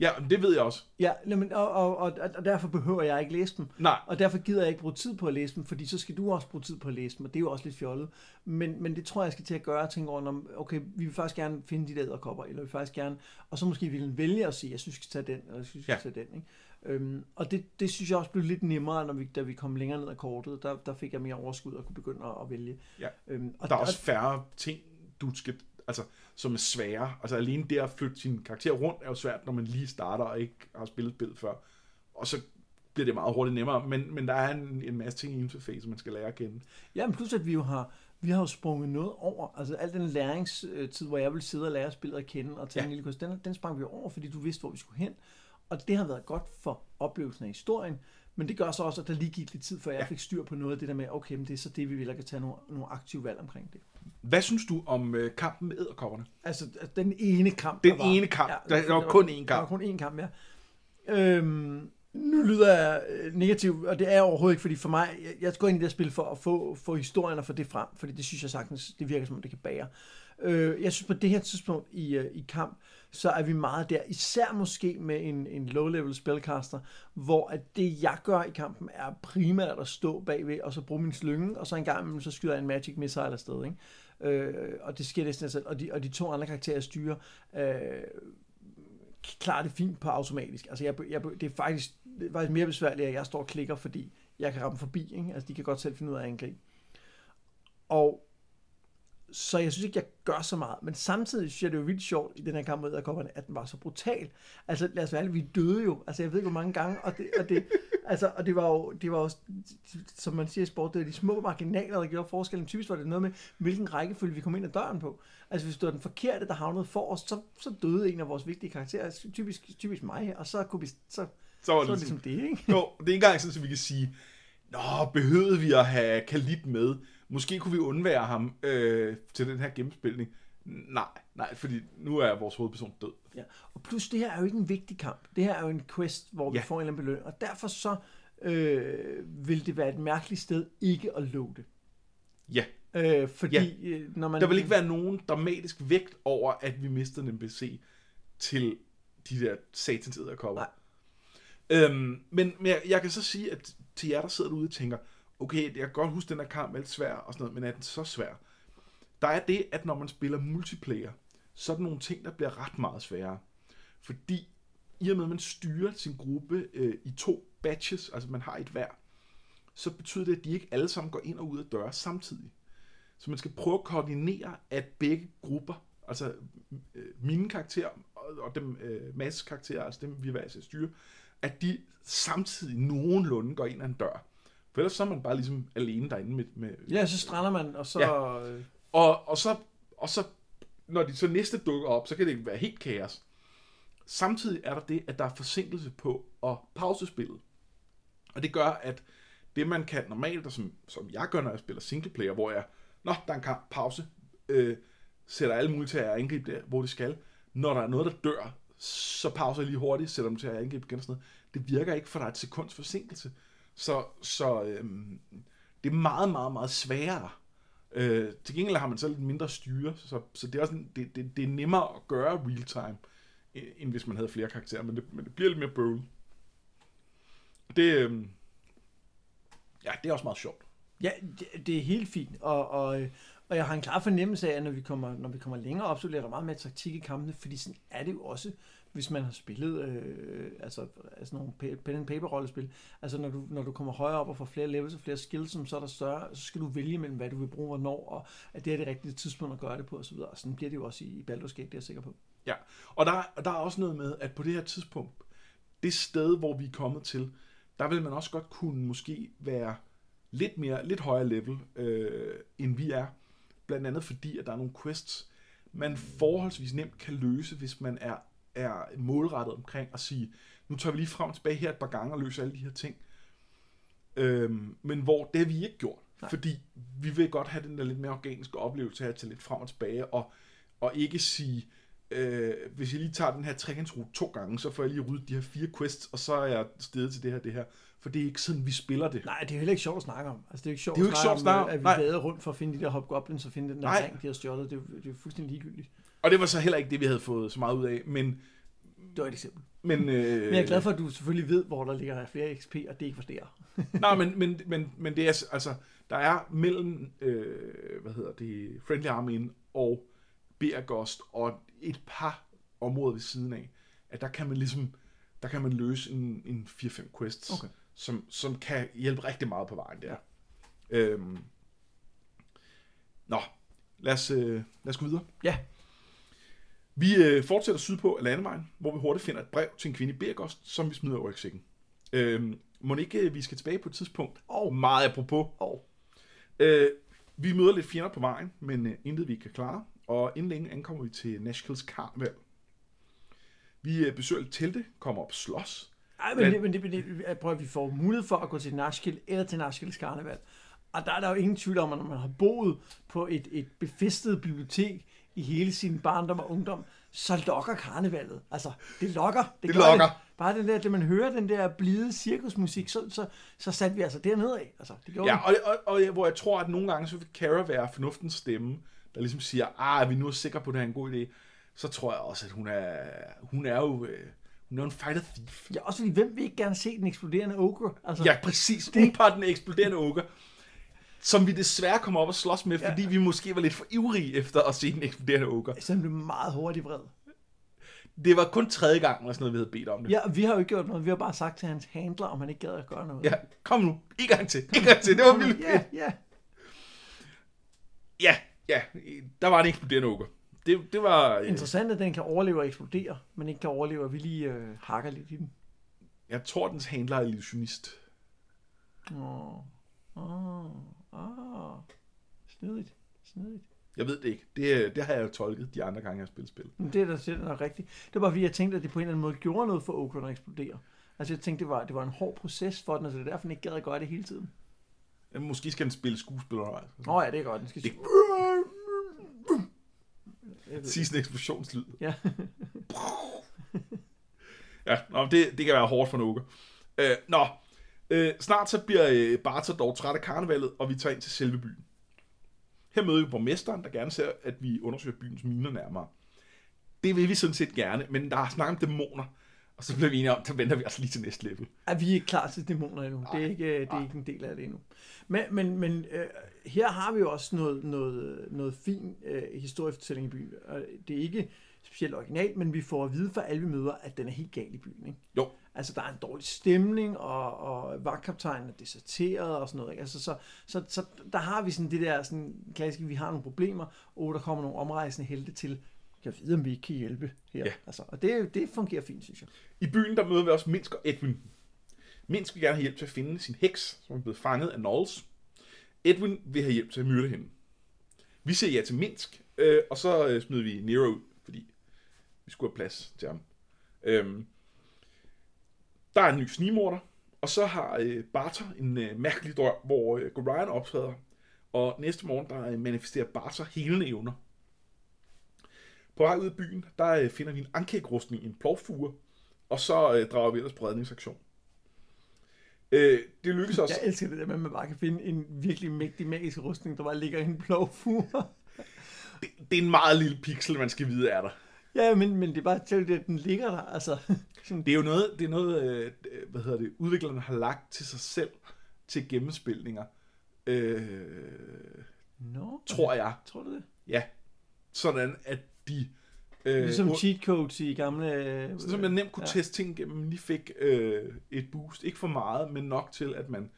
Ja, det ved jeg også. Ja, men, og, og, og, og derfor behøver jeg ikke læse dem. Nej. Og derfor gider jeg ikke bruge tid på at læse dem, fordi så skal du også bruge tid på at læse dem, og det er jo også lidt fjollet. Men, men det tror jeg, jeg skal til at gøre, og tænke over, okay, vi vil faktisk gerne finde de der æderkopper, eller vi vil faktisk gerne, og så måske vil vælge at sige, jeg synes, vi skal tage den, eller jeg synes, vi skal ja. tage den. Ikke? Øhm, og det, det synes jeg også blev lidt nemmere, når vi, da vi kom længere ned ad kortet. Der, der fik jeg mere overskud og kunne begynde at, at vælge. Ja. Øhm, og der er også færre ting, du skal, altså, som er svære. Altså alene det at flytte sin karakter rundt er jo svært, når man lige starter og ikke har spillet spil før. Og så bliver det meget hurtigt nemmere, men, men der er en, en masse ting i interface, man skal lære at kende. Ja, men plus at vi jo har, vi har jo sprunget noget over. Altså al den læringstid, hvor jeg ville sidde og lære spillet at kende og tage ja. en lille kurs, den, den sprang vi over, fordi du vidste, hvor vi skulle hen. Og det har været godt for oplevelsen af historien, men det gør så også, at der lige gik lidt tid, før jeg ja. fik styr på noget af det der med, okay, men det er så det, vi vil, at kan tage nogle, nogle aktive valg omkring det. Hvad synes du om øh, kampen med æderkopperne? Altså, den ene kamp, Den der ene var, kamp. Ja, der, der, var kun én kamp. Der var kun én kamp, ja. Øhm, nu lyder jeg øh, negativ, og det er jeg overhovedet ikke, fordi for mig, jeg, jeg går ind i det spil for at få, få historien og få det frem, fordi det synes jeg sagtens, det virker som om det kan bære. Øh, jeg synes på det her tidspunkt i, øh, i kamp, så er vi meget der, især måske med en, en low-level spellcaster, hvor at det jeg gør i kampen er primært at stå bagved, og så bruge min slynge, og så en gang så skyder jeg en magic missile afsted, ikke? Øh, og det sker næsten selv, og de, og de to andre karakterer styrer, øh, klarer det fint på automatisk. Altså jeg, jeg, det, er faktisk, det er faktisk mere besværligt, at jeg står og klikker, fordi jeg kan ramme forbi. Ikke? Altså de kan godt selv finde ud af at angribe. Og så jeg synes ikke, jeg gør så meget. Men samtidig synes jeg, det jo vildt sjovt i den her kamp med kommer, at den var så brutal. Altså, lad os være ærlige, vi døde jo. Altså, jeg ved ikke, hvor mange gange. Og det, og det, altså, og det var jo, det var jo, som man siger i sport, det var de små marginaler, der gjorde forskellen. Typisk var det noget med, hvilken rækkefølge vi kom ind ad døren på. Altså, hvis det var den forkerte, der havnede for os, så, så døde en af vores vigtige karakterer. Typisk, typisk mig, og så kunne vi, så, så var det, så var det ligesom det, ikke? Jo, det er ikke engang sådan, at vi kan sige, Nå, behøvede vi at have Kalit med? Måske kunne vi undvære ham øh, til den her gennemspilning. Nej, nej, fordi nu er vores hovedperson død. Ja, og plus det her er jo ikke en vigtig kamp. Det her er jo en quest, hvor vi ja. får en eller anden belønning. Og derfor så øh, vil det være et mærkeligt sted ikke at det. Ja. Øh, fordi ja. Øh, når man... Der vil ikke være nogen dramatisk vægt over, at vi mister en NPC til de der satans æderkopper. Nej. Øhm, men, men jeg, jeg kan så sige, at til jer, der sidder derude og tænker, okay, jeg kan godt huske, den her kamp er lidt svær og sådan noget, men er den så svær? Der er det, at når man spiller multiplayer, så er der nogle ting, der bliver ret meget sværere. Fordi i og med, at man styrer sin gruppe øh, i to batches, altså man har et hver, så betyder det, at de ikke alle sammen går ind og ud af døre samtidig. Så man skal prøve at koordinere, at begge grupper, altså øh, mine karakterer og, og dem øh, masse karakterer, altså dem vi vil styre, at de samtidig nogenlunde går ind ad en dør. For ellers så er man bare ligesom alene derinde med... med Ja, så strander man, og så... Ja. og, og, så, og så, når de så næste dukker op, så kan det være helt kaos. Samtidig er der det, at der er forsinkelse på at pause spillet. Og det gør, at det man kan normalt, og som, som jeg gør, når jeg spiller singleplayer, hvor jeg, nå, der er en kamp, pause, øh, sætter alle mulige til at angribe der, hvor de skal. Når der er noget, der dør, så pauser jeg lige hurtigt, sætter dem til at angribe igen og sådan noget. Det virker ikke, for der er et sekunds forsinkelse. Så, så øhm, det er meget, meget, meget sværere. Øh, til gengæld har man så lidt mindre styre, så, så det, er også, det, det, det er nemmere at gøre real time, øh, end hvis man havde flere karakterer, men det, men det bliver lidt mere bøvlet. Det, øhm, ja, det er også meget sjovt. Ja, det, det er helt fint, og, og, øh, og jeg har en klar fornemmelse af, at når vi kommer, når vi kommer længere op, så bliver der meget mere taktik i kampene, fordi sådan er det jo også, hvis man har spillet øh, altså, altså nogle pen and paper rollespil. Altså når du, når du kommer højere op og får flere levels og flere skills, så er der større, så skal du vælge mellem, hvad du vil bruge hvornår, og at det er det rigtige tidspunkt at gøre det på osv. Og sådan bliver det jo også i, i Baldur's Gate, det er jeg sikker på. Ja, og der, der er også noget med, at på det her tidspunkt, det sted, hvor vi er kommet til, der vil man også godt kunne måske være lidt mere, lidt højere level, øh, end vi er. Blandt andet fordi, at der er nogle quests, man forholdsvis nemt kan løse, hvis man er, er målrettet omkring at sige, nu tager vi lige frem og tilbage her et par gange og løser alle de her ting. Øhm, men hvor det har vi ikke gjort. Nej. Fordi vi vil godt have den der lidt mere organiske oplevelse af at tage lidt frem og tilbage, og, og ikke sige, øh, hvis jeg lige tager den her trekantsrute to gange, så får jeg lige ryddet de her fire quests, og så er jeg stedet til det her, det her. For det er ikke sådan, vi spiller det. Nej, det er heller ikke sjovt at snakke om. Altså, det er ikke sjovt, det er jo ikke sjovt at snakke om, at vi vader rundt for at finde de der hobgoblins og finde den der ring, de har stjålet. Det er, det er fuldstændig ligegyldigt. Og det var så heller ikke det, vi havde fået så meget ud af, men... Det var et eksempel. Men, øh, men jeg er glad for, at du selvfølgelig ved, hvor der ligger flere XP, og det ikke forstår. Nej, men, men, men, men det er altså, der er mellem, øh, hvad hedder det, Friendly Army og Bergost og et par områder ved siden af, at der kan man ligesom, der kan man løse en, en 4-5 quests, okay. som, som kan hjælpe rigtig meget på vejen der. Øhm. Nå, lad os, øh, lad os gå videre. Ja. Vi øh, fortsætter sydpå af landevejen, hvor vi hurtigt finder et brev til en kvinde i Bergost, som vi smider over rygsækken. Øhm, må ikke øh, vi skal tilbage på et tidspunkt? Oh. Meget apropos. Oh. Øh, vi møder lidt fjender på vejen, men øh, intet vi kan klare. Og inden længe ankommer vi til Nashkills Karneval. Vi øh, besøger lidt telte, kommer op slås. Ej, men, men, det, men, det, det, prøv at vi får mulighed for at gå til Nashkill eller til Nashkills Karneval. Og der er der jo ingen tvivl om, at når man har boet på et, et befæstet bibliotek i hele sin barndom og ungdom, så lokker karnevalet. Altså, det lokker. Det, det lokker. Det. Bare den der, det man hører den der blide cirkusmusik, så, så, så satte vi altså dernede af. Altså, det gjorde ja, og, og, og, hvor jeg tror, at nogle gange så vil Kara være fornuftens stemme, der ligesom siger, ah, er vi nu er sikre på, at det er en god idé, så tror jeg også, at hun er, hun er jo... Øh, hun er en fighter thief. Ja, også fordi, hvem vil ikke gerne se den eksploderende ogre? Altså, ja, præcis. Det... par den eksploderende ogre som vi desværre kommer op og slås med, fordi ja. vi måske var lidt for ivrige efter at se den eksploderende ogre. Så blev meget hurtigt vred. Det var kun tredje gang, eller sådan noget, vi havde bedt om det. Ja, vi har jo ikke gjort noget. Vi har bare sagt til hans handler, om han ikke gad at gøre noget. Ja, kom nu. En gang til. En gang til. Det var vildt Ja, ja. Ja, ja. Der var en eksploderende ogre. Det, det var... Øh... Interessant, at den kan overleve og eksplodere, men ikke kan overleve, at vi lige øh, hakker lidt i den. Jeg tror, dens handler er illusionist. Åh. Oh. Åh. Oh. Oh, snedigt, snedigt. Jeg ved det ikke. Det, det har jeg jo tolket de andre gange, jeg har spillet spil. Men det er da det er rigtigt. Det var fordi, jeg tænkte, at det på en eller anden måde gjorde noget for Okron at eksplodere. Altså jeg tænkte, det var, det var en hård proces for den, og så det er derfor, den ikke gad at gøre det hele tiden. Ja, måske skal den spille skuespiller. Åh oh, ja, det er godt. Den skal det... Sådan en eksplosionslyd. Ja. ja, nå, det, det kan være hårdt for Noga. Øh, nå, Øh, snart så bliver øh, Barter dog træt af karnevalet, og vi tager ind til selve byen. Her møder vi borgmesteren, der gerne ser, at vi undersøger byens miner nærmere. Det vil vi sådan set gerne, men der er snak om dæmoner. Og så bliver vi enige om, så venter vi altså lige til næste level. Er vi ikke klar til dæmoner endnu? Ej, det er ikke, øh, det er ikke en del af det endnu. Men, men, men øh, her har vi jo også noget, noget, noget fin øh, historiefortælling i byen. Og det er ikke specielt original, men vi får at vide fra alle vi møder, at den er helt gal i byen. Ikke? Jo. Altså, der er en dårlig stemning, og, og vagtkaptajnen er deserteret og sådan noget. Ikke? Altså, så, så, så, der har vi sådan det der sådan, klassiske, vi har nogle problemer, og der kommer nogle omrejsende helte til. Jeg vide, om vi ikke kan hjælpe her. Ja. Altså, og det, det fungerer fint, synes jeg. I byen, der møder vi også Minsk og Edwin. Minsk vil gerne have hjælp til at finde sin heks, som er blevet fanget af Knowles. Edwin vil have hjælp til at myrde hende. Vi siger ja til Minsk, øh, og så øh, smider vi Nero ud, fordi vi skulle have plads til ham. Øhm, der er en ny snigmorder, og så har øh, Barter en øh, mærkelig drøm, hvor øh, Gorion optræder, og næste morgen der øh, manifesterer Barter helende evner. På vej ud af byen, der øh, finder vi en ankægrustning i en plovfuge, og så øh, drager vi ellers på redningsaktion. Øh, det lykkes også. Jeg elsker det der med, at man bare kan finde en virkelig mægtig magisk rustning, der bare ligger i en plovfure. Det, det er en meget lille pixel, man skal vide er der. Ja, men, men det er bare til, at den ligger der. Altså, Det er jo noget, det er noget øh, hvad hedder det, udviklerne har lagt til sig selv til gennemspilninger. Øh, no, tror jeg. Tror du det? Ja. Sådan at de... Øh, Ligesom cheat codes i gamle... øh, sådan, så man nemt kunne ja. teste ting igennem, lige fik øh, et boost. Ikke for meget, men nok til, at man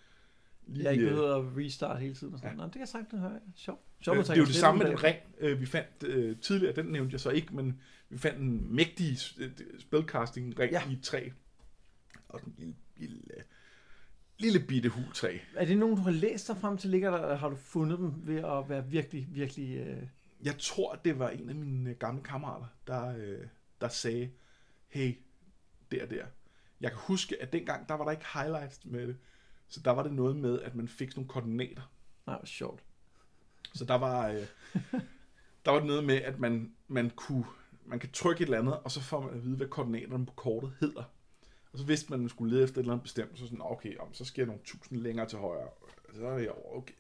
lige... Jeg ikke øh, behøver at restart hele tiden. Og sådan. Ja. Nå, det kan jeg sagtens høre. Sjov. Sjov Øh, det er jo det samme med den ring, øh, vi fandt øh, tidligere. Den nævnte jeg så ikke, men vi fandt en mægtig øh, spellcasting ring Ja. i et træ. Og den lille, lille, lille bitte hultræ. Er det nogen, du har læst dig frem til? Ligger der, eller har du fundet dem ved at være virkelig, virkelig... Øh... Jeg tror, det var en af mine øh, gamle kammerater, der, øh, der sagde, hey, der der. Jeg kan huske, at dengang, der var der ikke highlights med det. Så der var det noget med, at man fik nogle koordinater. Nej, hvor sjovt. Så der var, øh, der var noget med, at man, man, kunne, man kan trykke et eller andet, og så får man at vide, hvad koordinaterne på kortet hedder. Og så vidste man, at man skulle lede efter et eller andet bestemt, så sådan, okay, om, så jeg nogle tusind længere til højre. Så er jeg over, okay.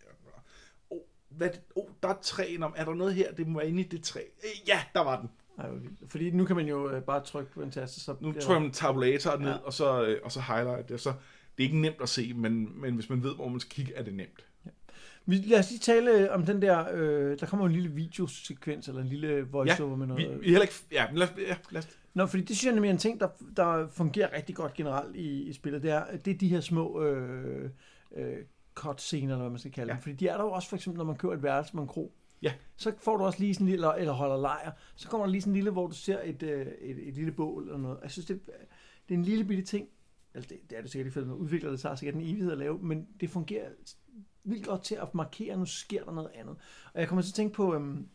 Oh, hvad, oh, der er tre, Nå, er der noget her, det må være inde i det træ. Øh, Ja, der var den. Ej. Fordi nu kan man jo øh, bare trykke på en taste, så... Nu trykker man tabulator ned, Ja. ja. og, så, øh, og så highlight det. Så det er ikke nemt at se, men, men hvis man ved, hvor man skal kigge, er det nemt. Vi, lad os lige tale om den der... Øh, der kommer en lille videosekvens, eller en lille voiceover med Vi, noget... vi er heller ikke... Ja, lad, os- ja, lad os, Nå, fordi det synes jeg nemlig er en ting, der, der fungerer rigtig godt generelt i, i spillet. Det er, det er de her små øh, øh, cutscener, eller hvad man skal kalde ja. Ja. dem. Fordi de er der jo også for eksempel, når man kører et værelse med en kro. Ja. Så får du også lige sådan en lille, eller holder lejr, så kommer der lige sådan en lille, hvor du ser et, øh, et, et lille bål eller noget. Jeg synes, det, det er en lille bitte ting. Altså, det, det er det sikkert i filmen. Udvikler det sig sikkert en evighed at lave, men det fungerer vildt godt til at markere, at nu sker der noget andet. Og jeg kommer til at tænke på øhm,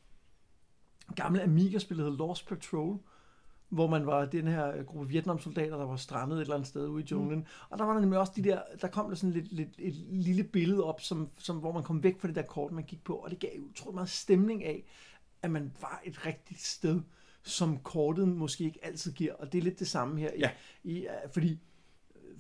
gamle Amiga-spil, der hed Lost Patrol, hvor man var den her gruppe Vietnamsoldater, der var strandet et eller andet sted ude i junglen. Mm. Og der var der nemlig også de der, der kom der sådan lidt, lidt, et lille billede op, som, som, hvor man kom væk fra det der kort, man gik på, og det gav utrolig meget stemning af, at man var et rigtigt sted, som kortet måske ikke altid giver, og det er lidt det samme her. Ja. I, i, fordi,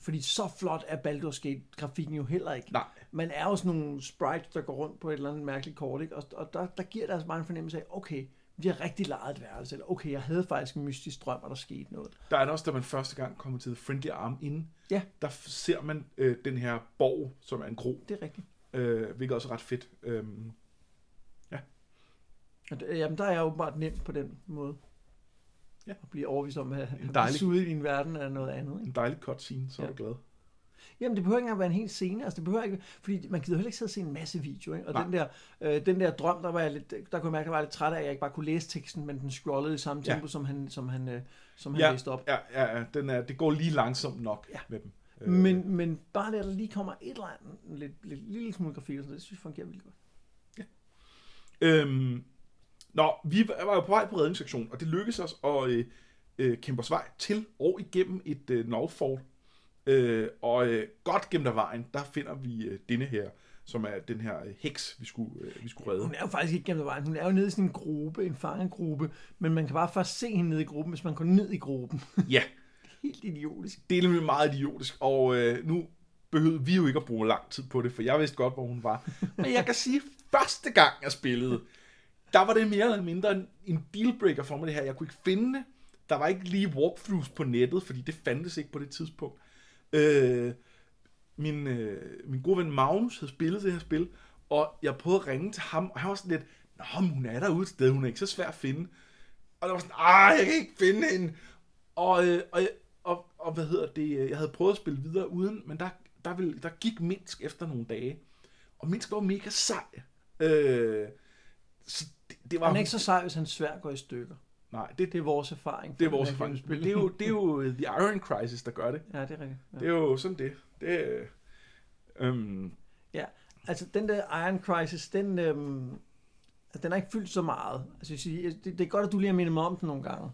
fordi så flot er Baldur's Gate-grafikken jo heller ikke. nej. Man er jo sådan nogle sprites, der går rundt på et eller andet mærkeligt kort, ikke? og, og der, der giver det altså bare en fornemmelse af, okay, vi har rigtig lejet et værelse, eller okay, jeg havde faktisk en mystisk drøm, og der skete noget. Der er det også, da man første gang kommer til The Friendly Arm inde, Ja. der ser man øh, den her borg, som er en kro, Det er rigtigt. øh, hvilket også er ret fedt. Og det, jamen, der er jeg åbenbart nemt på den måde. Ja. At blive overvist om, at blive dejlig- suget i en verden af noget andet. Ikke? en dejlig cutscene, så er Ja. du glad. Jamen, det behøver ikke engang være en hel scene. Altså, det behøver ikke, fordi man gider heller ikke sidde og se en masse video. Ikke? Og Nej. den der, øh, den der drøm, der var jeg lidt, der kunne jeg mærke, jeg var lidt træt af, at jeg ikke bare kunne læse teksten, men den scrollede i samme Ja. tempo, som han, som han, øh, som han Ja, læste op. ja, ja, ja den er, det går lige langsomt nok Ja. med dem. Men, men bare det, at der lige kommer et eller andet, lidt, lidt lille smule grafik, og sådan, det synes jeg fungerer vildt godt. Øhm, nå, vi var jo på vej på redningssektionen, og det lykkedes os at øh, øh, kæmpe os vej til og igennem et øh, Northfort. Øh, og øh, godt gennem af vejen, der finder vi øh, denne her, som er den her øh, heks, vi skulle, øh, vi skulle redde. Hun er jo faktisk ikke gennem vejen. Hun er jo nede i sådan en gruppe, en fangegruppe, men man kan bare først se hende nede i gruppen, hvis man går ned i gruppen. Ja, Helt idiotisk. det er nemlig meget idiotisk, og øh, nu behøvede vi jo ikke at bruge lang tid på det, for jeg vidste godt, hvor hun var. Men jeg kan sige, første gang jeg spillede, der var det mere eller mindre en, en dealbreaker for mig det her. Jeg kunne ikke finde det. Der var ikke lige walkthroughs på nettet, fordi det fandtes ikke på det tidspunkt. Øh, min, øh, min gode ven Magnus havde spillet det her spil, og jeg prøvede at ringe til ham, og han var sådan lidt, Nå, men hun er derude et sted, hun er ikke så svær at finde. Og der var sådan, ah, jeg kan ikke finde hende. Og, øh, og, og, og, hvad hedder det, jeg havde prøvet at spille videre uden, men der, der, ville, der gik Minsk efter nogle dage. Og Minsk var mega sej. Øh, så det, det var... Han er ikke så sej, hvis hans svær går i stykker. Nej, det, Det er vores erfaring. det er vores erfaring. Det er, jo, det er jo The Iron Crisis, der gør det. Ja, det er rigtigt. Ja. Det er jo sådan det. Det er, øhm, Ja, altså den der Iron Crisis, den, øhm, altså, den har ikke fyldt så meget. Altså, jeg siger, det, det er godt, at du lige har mindet mig om den nogle gange.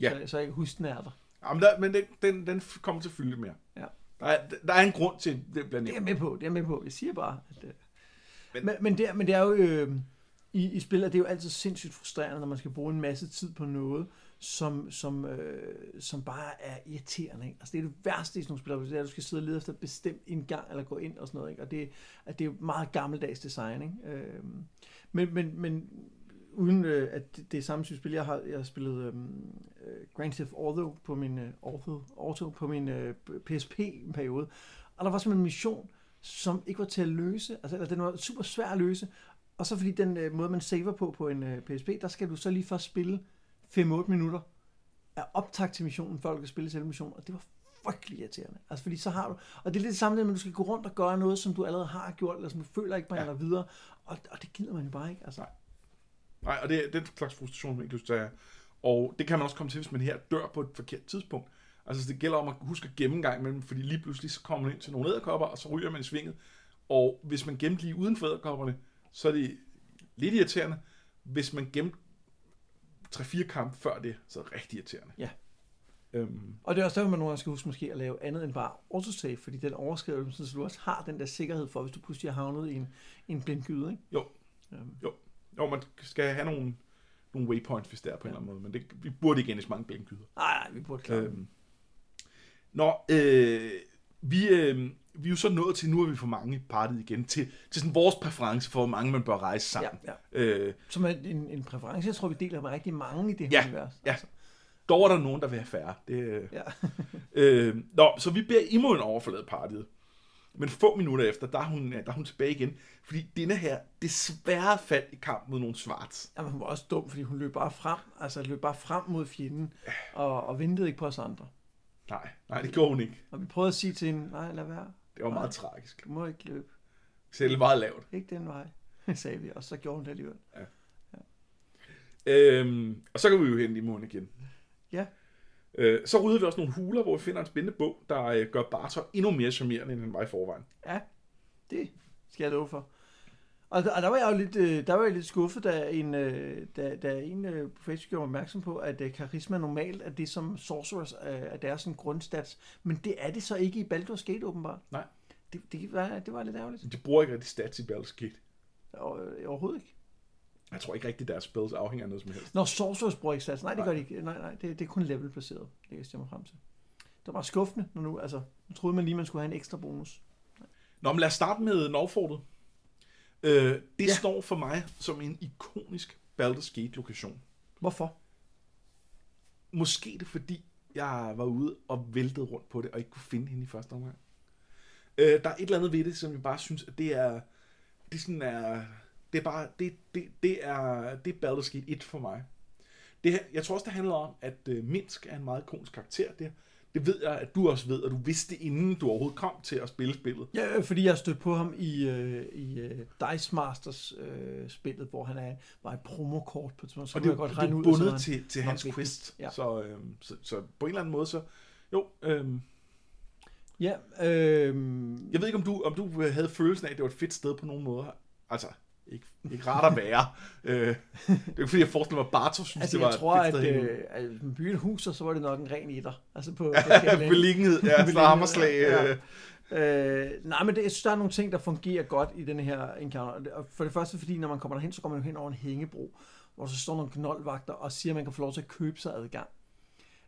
Ja. Så, så jeg kan huske, den er der. jamen der, men den, den, den kommer til at fylde lidt mere. Ja. Der er, der er en grund til, at det bliver Det er nævnt. jeg med på, det er jeg med på. Jeg siger bare, at... Øh, Men- men, men, det, er, men det er jo... Øh, i, I spil er det jo altid sindssygt frustrerende, når man skal bruge en masse tid på noget, som, som, øh, som bare er irriterende. Ikke? Altså det er det værste i sådan nogle spil, det er, at du skal sidde og lede efter et bestemt indgang, eller gå ind og sådan noget. Ikke? Og det, at det er jo meget gammeldags design. Ikke? Øh, men, men, men uden øh, at det, det er samme type spil, jeg har, jeg har spillet øhm, øh, Grand Theft Auto på min, øh, Auto, Auto på min øh, PSP-periode, og der var simpelthen en mission, som ikke var til at løse, altså eller den var super svær at løse, og så fordi den øh, måde, man saver på på en øh, PSP, der skal du så lige først spille 5-8 minutter af optag til missionen, før du kan spille selve missionen, og det var frygtelig irriterende. Altså fordi så har du, og det er lidt det samme, at du skal gå rundt og gøre noget, som du allerede har gjort, eller som du føler ikke bringer dig videre, og, og det gider man jo bare ikke. Altså. Nej, og det, er- det er en slags frustration, man ikke lyst til at. Og det kan man også komme til, hvis man her dør på et forkert tidspunkt. Altså, det gælder om at huske at gemme en gang imellem, fordi lige pludselig så kommer man ind til nogle æderkopper, og så ryger man i svinget. Og hvis man gemte lige uden for æderkopperne, så er det lidt irriterende. Hvis man gemte 3-4 kampe før det, så er det rigtig irriterende. Ja. Øhm, Og det er også derfor, man nogle gange skal huske måske at lave andet end bare autosave, fordi den overskriver, så du også har den der sikkerhed for, hvis du pludselig har havnet i en, i en blindgyde. Ikke? jo, Øhm, jo. Jo, man skal have nogle, nogle waypoints, hvis det er på en eller anden måde. Men det, vi burde ikke ende så mange blindgyder. Nej, nej, vi burde klare. Øhm. Nå, øh, vi, øh, vi er jo så nået til, nu er vi for mange partiet igen, til, til sådan vores præference for, hvor mange man bør rejse sammen. Ja, Øh, Som en, en præference, jeg tror, vi deler med rigtig mange i det her Ja, univers. ja. dog er der nogen, der vil have færre. Det, øh, ja. øh, nå, så vi beder Imoen overforlade partiet. Men få minutter efter, der er, hun, der er hun tilbage igen, fordi denne her desværre faldt i kamp mod nogle svarts. Jamen, hun var også dum, fordi hun løb bare frem, altså løb bare frem mod fjenden, og, og ventede ikke på os andre. Nej, nej, det gjorde hun ikke. Og vi prøvede at sige til hende, nej, lad være, Det var meget Nej. tragisk. du må ikke løbe, Selv meget lavt. ikke den vej, sagde vi, og så gjorde hun det alligevel. Øhm, og så kan vi jo hen i månen igen. Ja, Øh, så rydder vi også nogle huler, hvor vi finder en spændende bog, der øh, gør Bartor endnu mere charmerende, end han var i forvejen. ja, det skal jeg love for. Og der, og der var jeg jo lidt, øh, der var jeg lidt skuffet, da en, øh, da, da en øh, på Facebook gjorde opmærksom på, at øh, karisma normalt er det, som Sorcerers øh, er deres sådan grundstats. Men det er det så ikke i Baldur's Gate, åbenbart. Nej. Det, det, var, det var lidt ærgerligt. De bruger ikke rigtig stats i Baldur's Gate. Og, øh, overhovedet ikke. Jeg tror ikke rigtig, deres spells afhænger af noget som helst. Når Sorcerers bruger ikke stats. Nej, det Nej. gør de ikke. Nej, nej, det, det er kun levelbaseret. Det kan jeg stemme frem til. Det var skuffende, når nu, altså, nu troede man lige, man skulle have en ekstra bonus. Nå, men lad os starte med Norfortet. Øh, det Ja. står for mig som en ikonisk Baldur's Gate-lokation. Hvorfor? Måske det fordi, jeg var ude og væltede rundt på det, og ikke kunne finde hende i første omgang. Øh, der er et eller andet ved det, som jeg bare synes, at det er... Det sådan er... Det er bare... Det, det, det er, det er Baldur's Gate 1 for mig. Det, jeg tror også, det handler om, at øh, Minsk er en meget ikonisk karakter der. Det ved jeg, at du også ved, og du vidste inden du overhovedet kom til at spille spillet. Ja, øh, fordi jeg stødte på ham i, øh, i øh, Dice Masters øh, spillet, hvor han er, var et promokort på tidspunkt. Så Og det, jeg godt godt det regne er ud, bundet han til, til hans quest. Ja. Så, øhm, så, så på en eller anden måde, så... Jo, øhm, Ja, øh, jeg ved ikke, om du, om du havde følelsen af, at det var et fedt sted på nogen måder. Altså, ikke, ikke rart at være. øh, det er ikke, fordi jeg forestiller mig, at Bartos synes, altså det var jeg tror, at, øh, at hvis man bygger et hus, så var det nok en ren etter. Altså på, på Beliggenhed, ja, slammerslag. ja. Øh, Øh, nej, men det, jeg synes, der er nogle ting, der fungerer godt i den her encounter. Og Og for det første, fordi når man kommer derhen, så kommer man hen over en hængebro, hvor så står nogle knoldvagter og siger, at man kan få lov til at købe sig adgang.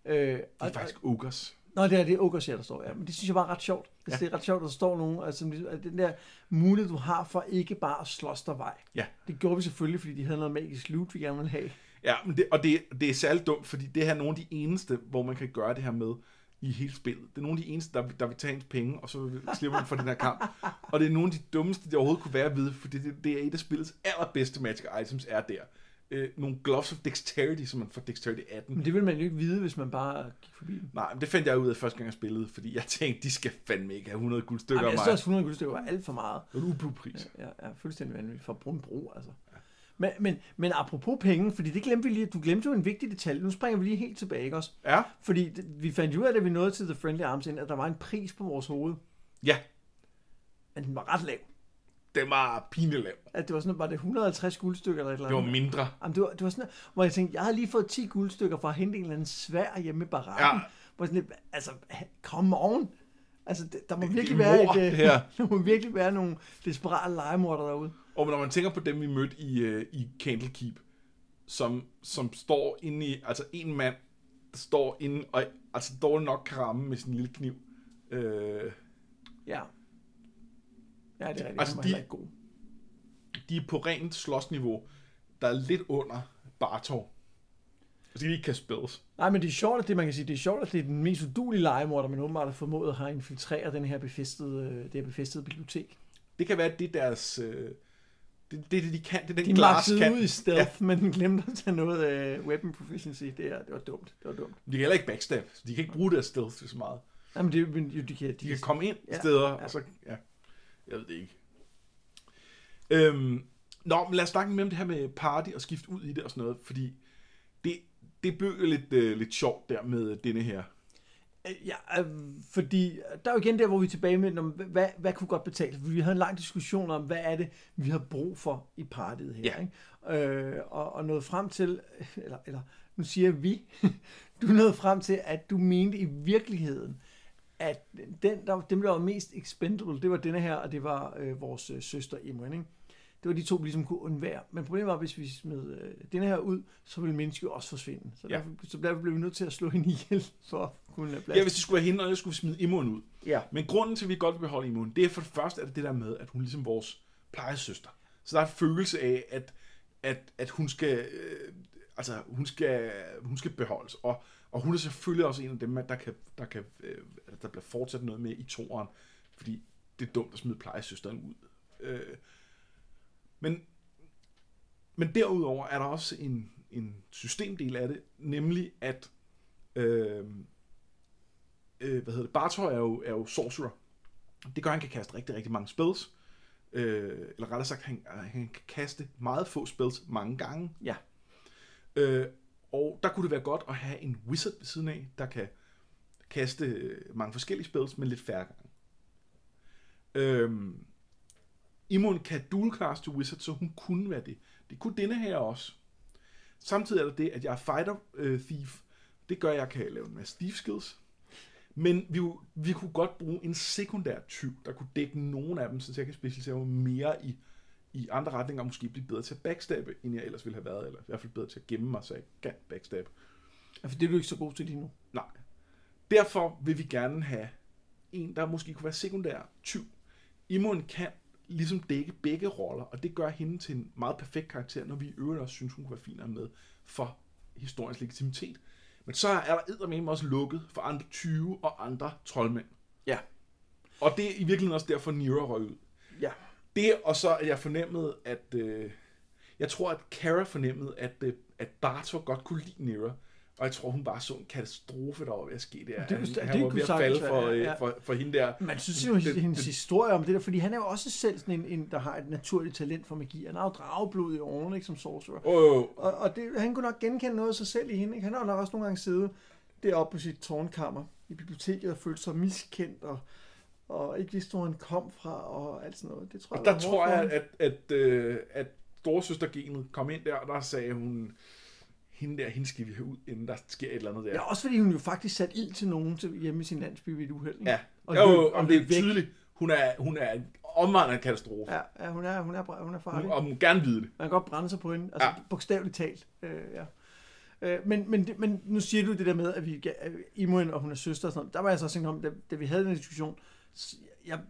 Øh, det er faktisk ogres. Nå, det er det Ogres her, der står, ja. Men det synes jeg bare er ret sjovt. Ja. Ja. Det er ret sjovt, at der står nogen, altså at den der mulighed, du har for ikke bare at slås der vej. Ja. Det gjorde vi selvfølgelig, fordi de havde noget magisk loot, vi gerne ville have. Ja, men det, og det, det er særligt dumt, fordi det her er nogle af de eneste, hvor man kan gøre det her med i hele spillet. Det er nogle af de eneste, der, der vil tage ens penge, og så slipper man for den her kamp. Og det er nogle af de dummeste, det overhovedet kunne være at vide, fordi det, det er et af spillets allerbedste magic items, er der. Øh, nogle gloves of dexterity, som man får dexterity 18. Men det vil man jo ikke vide, hvis man bare gik forbi dem. Nej, men det fandt jeg ud af første gang jeg spillede, fordi jeg tænkte, de skal fandme ikke have 100 guldstykker af jeg mig. synes også, 100 guldstykker var alt for meget. Det er en ublu-pris. Ja, ja, fuldstændig vanvittigt for en bro, altså. Men, men, men apropos penge, fordi det glemte vi lige, du glemte jo en vigtig detalje. Nu springer vi lige helt tilbage, ikke også? Ja, Fordi det, vi fandt ud af, da vi nåede til The Friendly Arms Inn, at der var en pris på vores hoved. ja, Men den var ret lav. Den var pinlig lav. At det var sådan, var det 150 guldstykker eller et eller Det andet? var mindre. Jamen, det var, det var sådan, hvor jeg tænkte, jeg havde lige fået 10 guldstykker fra at hente en eller anden svær hjemme i barakken. Ja. Hvor sådan lidt, altså, come on. Altså, det, der må Det- virkelig det er være mord, et, det øh, her. der må virkelig være nogle desperate legemorder derude. Og når man tænker på dem, vi mødte i, øh, i Candlekeep, som, som står inde i, altså en mand, der står inde, og altså dårligt nok kan ramme med sin lille kniv. Øh, Ja. Ja, det er rigtigt. Altså, de- ikke god. de er på rent slåsniveau, der er lidt under Bartov. Altså, de ikke kan spilles. Nej, men det er sjovt, at det, man kan sige, det er sjovt, at det er den mest udulige legemorder, man åbenbart har formået at have infiltreret den her befæstede, øh, det her befæstede bibliotek. Det kan være, at det er deres... Øh, det, det, er det, de kan. Det er den De glas kan. ud i stealth, ja. men den glemte at tage noget uh, weapon proficiency. Det, er, det var dumt. Det var dumt. De kan heller ikke backstab, så de kan ikke bruge deres stealth så meget. Jamen, det, men, jo, de kan, de, De kan komme ind. Ja. steder, Ja. og så... Ja, jeg ved det ikke. Øhm, nå, men lad os snakke mere om det her med party og skifte ud i det og sådan noget, fordi det, det blev jo lidt, øh, lidt sjovt der med denne her. Øh, Ja, øh, fordi der er jo igen der, hvor vi er tilbage med, når, hvad, hvad kunne godt betale? Vi havde en lang diskussion om, hvad er det, vi har brug for i partiet her. Ja. Ikke? Øh, og, og nåede frem til, eller, eller nu siger vi, du nåede frem til, at du mente i virkeligheden, at den, der, dem, der var mest expendable, det var denne her, og det var øh, vores øh, søster Imren, ikke? Det var de to, vi ligesom kunne undvære. Men problemet var, hvis vi smed øh, denne her ud, så ville mennesket jo også forsvinde. Så, Ja. derfor, så derfor blev vi nødt til at slå hende ihjel, for at kunne have plads. Ja, hvis det skulle være hende, og jeg skulle smide immun ud. Ja. Men grunden til, at vi godt vil beholde immun, det er for det første, at det, der med, at hun ligesom vores plejesøster. Så der er en følelse af, at, at, at hun skal... Øh, altså, hun skal, hun skal beholdes. Og, og hun er selvfølgelig også en af dem, der, kan, der, kan, øh, der bliver fortsat noget med i toren, fordi det er dumt at smide plejesøsteren ud. Øh, men, men derudover er der også en, en systemdel af det, nemlig at øh, øh, hvad hedder det, Bartøj er jo, er jo sorcerer. Det gør, at han kan kaste rigtig, rigtig mange spells. Øh, eller rettere sagt, han, han kan kaste meget få spells mange gange. Ja. Øh, og der kunne det være godt at have en wizard ved siden af, der kan kaste øh, mange forskellige spells, men lidt færre gange. Øhm, Imon kan dual til wizard, så hun kunne være det. Det kunne denne her også. Samtidig er der det, at jeg er fighter øh, thief. Det gør, at jeg kan lave en masse thief skills. Men vi, vi kunne godt bruge en sekundær tyv, der kunne dække nogle af dem, så jeg kan specialisere mig mere i, i andre retninger, og måske blive bedre til at backstabbe, end jeg ellers ville have været, eller i hvert fald bedre til at gemme mig, så jeg kan backstabbe. Ja, for det er du ikke så god til lige nu. Nej. Derfor vil vi gerne have en, der måske kunne være sekundær tyv. Imon kan ligesom dække begge roller, og det gør hende til en meget perfekt karakter, når vi i øvrigt også synes, hun kunne være fin at have med for historiens legitimitet. Men så er der eddermame også lukket for andre 20 og andre troldmænd. Ja. Og det er i virkeligheden også derfor, Nira røg ud. Ja. Det, og så at jeg fornemmede, at... Øh, jeg tror, at Kara fornemmede, at, øh, at Bartor godt kunne lide Nira. Og jeg tror, hun bare så en katastrofe, der var ved at ske der. Det- han, det han var kunne ved at falde for, øh, ja. for, for hende der. Man synes jo, Den- hendes historie om det der, fordi han er jo også selv sådan en, en der har et naturligt talent for magi. Han har jo drageblod i årene, ikke, som sorcerer. Åh, oh, Og, og det, han kunne nok genkende noget af sig selv i hende. Ikke? Han har jo nok også nogle gange siddet deroppe på sit tårnkammer i biblioteket og følt sig miskendt og, og ikke vidste, hvor han kom fra og alt sådan noget. Det tror jeg, og der var hårdt tror jeg, at, at, øh, at storesøstergenet kom ind der, og der sagde hun, hende der, hende skal vi have ud, inden der sker et eller andet der. Ja, også fordi hun jo faktisk satte ild til nogen til, hjemme i sin landsby ved et uheld. ikke? ja. Og jo, løb- og det er væk. tydeligt. Hun er, hun er en omvandrende katastrofe. Ja, ja hun, er, hun, er, hun er farlig. Hun, og hun gerne vide det. Man kan godt brænde sig på hende, altså Ja. bogstaveligt talt. Øh, ja. øh, men, men, men nu siger du det der med, at vi Imoen og hun er søster og sådan noget. Der var jeg så også om, da, da vi havde den diskussion, så, jeg,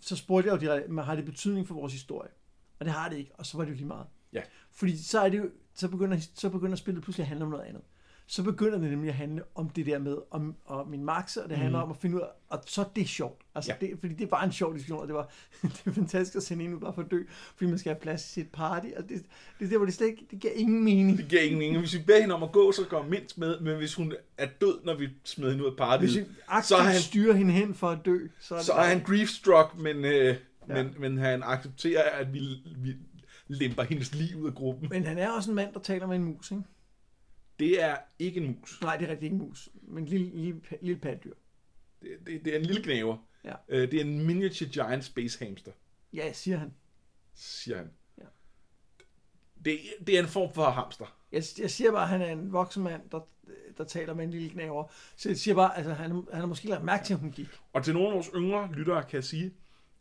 så spurgte jeg jo direkte, har det betydning for vores historie? Og det har det ikke, og så var det jo lige meget. Ja. Fordi så er det jo, så begynder, så begynder spillet pludselig at handle om noget andet. Så begynder det nemlig at handle om det der med, om, om min maxe, og det handler om at finde ud af, og så det er sjovt. Altså, Ja. det, fordi det bare en sjov diskussion, og det var det er fantastisk at sende en ud bare for at dø, fordi man skal have plads til sit party, og det, det er der, hvor det slet ikke, det giver ingen mening. Det giver ingen mening. Hvis vi beder hende om at gå, så går mindst med, men hvis hun er død, når vi smider hende ud af partiet, Hvis vi så er han, styrer hende hen for at dø, så er så er han grief-struck, men, øh, Ja. men, men han accepterer, at vi, vi lemper hendes liv ud af gruppen. Men han er også en mand, der taler med en mus, ikke? Det er ikke en mus. Nej, det er rigtig ikke en mus, men en lille, lille, lille patdyr. Det, det, det er en lille knæver. Ja. Øh, det er en miniature giant space hamster, Ja, siger han. siger han. Ja. Det, det er en form for hamster. Jeg, jeg siger bare, at han er en voksen mand, der, der taler med en lille knæver. Så jeg siger bare, at altså, han, han har måske lagt mærke til, at hun gik. Og til nogle af vores yngre lyttere kan jeg sige,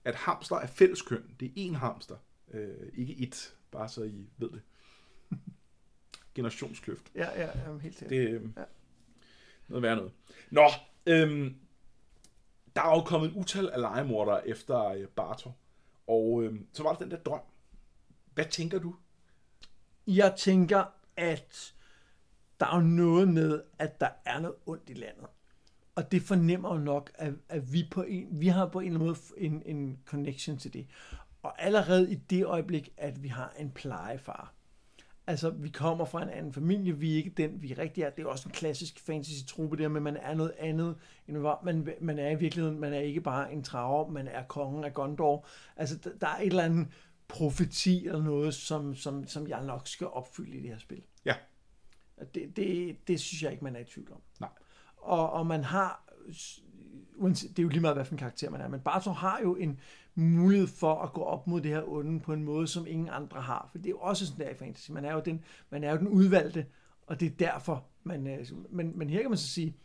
at hamster er fælleskøn. Det er én hamster, øh, ikke et. Bare så I ved det. Generationskløft. Ja, ja, ja helt sikkert. Det er øh, Ja. noget værd noget. Nå, øhm, der er jo kommet et utal af legemordere efter øh, Bartor. Og øhm, så var der den der drøm. Hvad tænker du? Jeg tænker, at der er jo noget med, at der er noget ondt i landet. Og det fornemmer jo nok, at, at vi, på en, vi har på en eller anden måde en, en connection til det. Og allerede i det øjeblik, at vi har en plejefar. Altså, vi kommer fra en anden familie, vi er ikke den, vi rigtig er. Det er også en klassisk fantasy-truppe der, men man er noget andet, end man, man er i virkeligheden. Man er ikke bare en traver, man er kongen af Gondor. Altså, der, der er et eller andet profeti eller noget, som, som, som jeg nok skal opfylde i det her spil. Ja. Det, det, det synes jeg ikke, man er i tvivl om. Nej. Og, og man har, uanset- det er jo lige meget, hvad for en karakter man er, men Bartok har jo en mulighed for at gå op mod det her onde på en måde, som ingen andre har. For det er jo også sådan der i fantasy. Man er jo den, man er jo den udvalgte, og det er derfor, man... øh, Men, men her kan man så sige,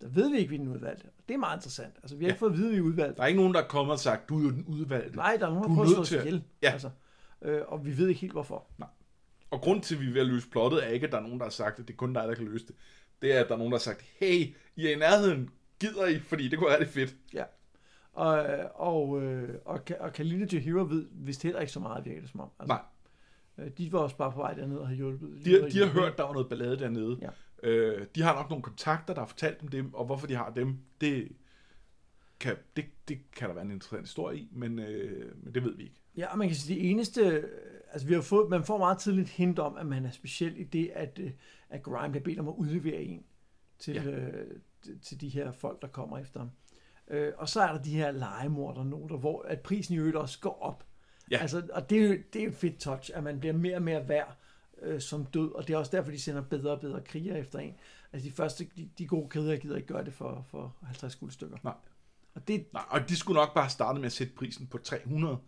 der ved vi ikke, vi er den udvalgte. Det er meget interessant. Altså, vi har Ja. ikke fået at vide, at vi er udvalgte. Der er ikke nogen, der er kommet og sagt, du er jo den udvalgte. Nej, der er nogen, der er prøver at slå os ihjel. Ja. Altså, øh, og vi ved ikke helt, hvorfor. Og grund til, at vi er ved at løse plottet, er ikke, at der er nogen, der har sagt, at det er kun dig, der kan løse det. Det er, at der er nogen, der har sagt, hey, I er i nærheden, gider I, fordi det kunne være det fedt. Ja. Og, og, øh, og, Ka- og Kalina Jahira ved vist heller ikke så meget, virker det som om. Altså, Nej. øh, De var også bare på vej derned og har hjulpet. De, har- de har hørt, der var noget ballade dernede. Ja. Øh, de har nok nogle kontakter, der har fortalt dem det, og hvorfor de har dem, det kan, det, det kan der være en interessant historie i, men, øh, men det ved vi ikke. Ja, og man kan sige, det eneste... Altså, vi har fået, man får meget tidligt hint om, at man er speciel i det, at, øh, at Grime bliver bedt om at udlevere en til, Ja. øh, til- til de her folk, der kommer efter ham. Øh, og så er der de her legemordernoter, hvor at prisen i øvrigt også går op. Ja. Altså, og det er, jo, det er et fedt touch, at man bliver mere og mere værd øh, som død, og det er også derfor, de sender bedre og bedre kriger efter en. Altså, de første, de, de gode krigere gider ikke gøre det for, for 50 guldstykker. Nej. Og det, Nej, og de skulle nok bare starte med at sætte prisen på 300.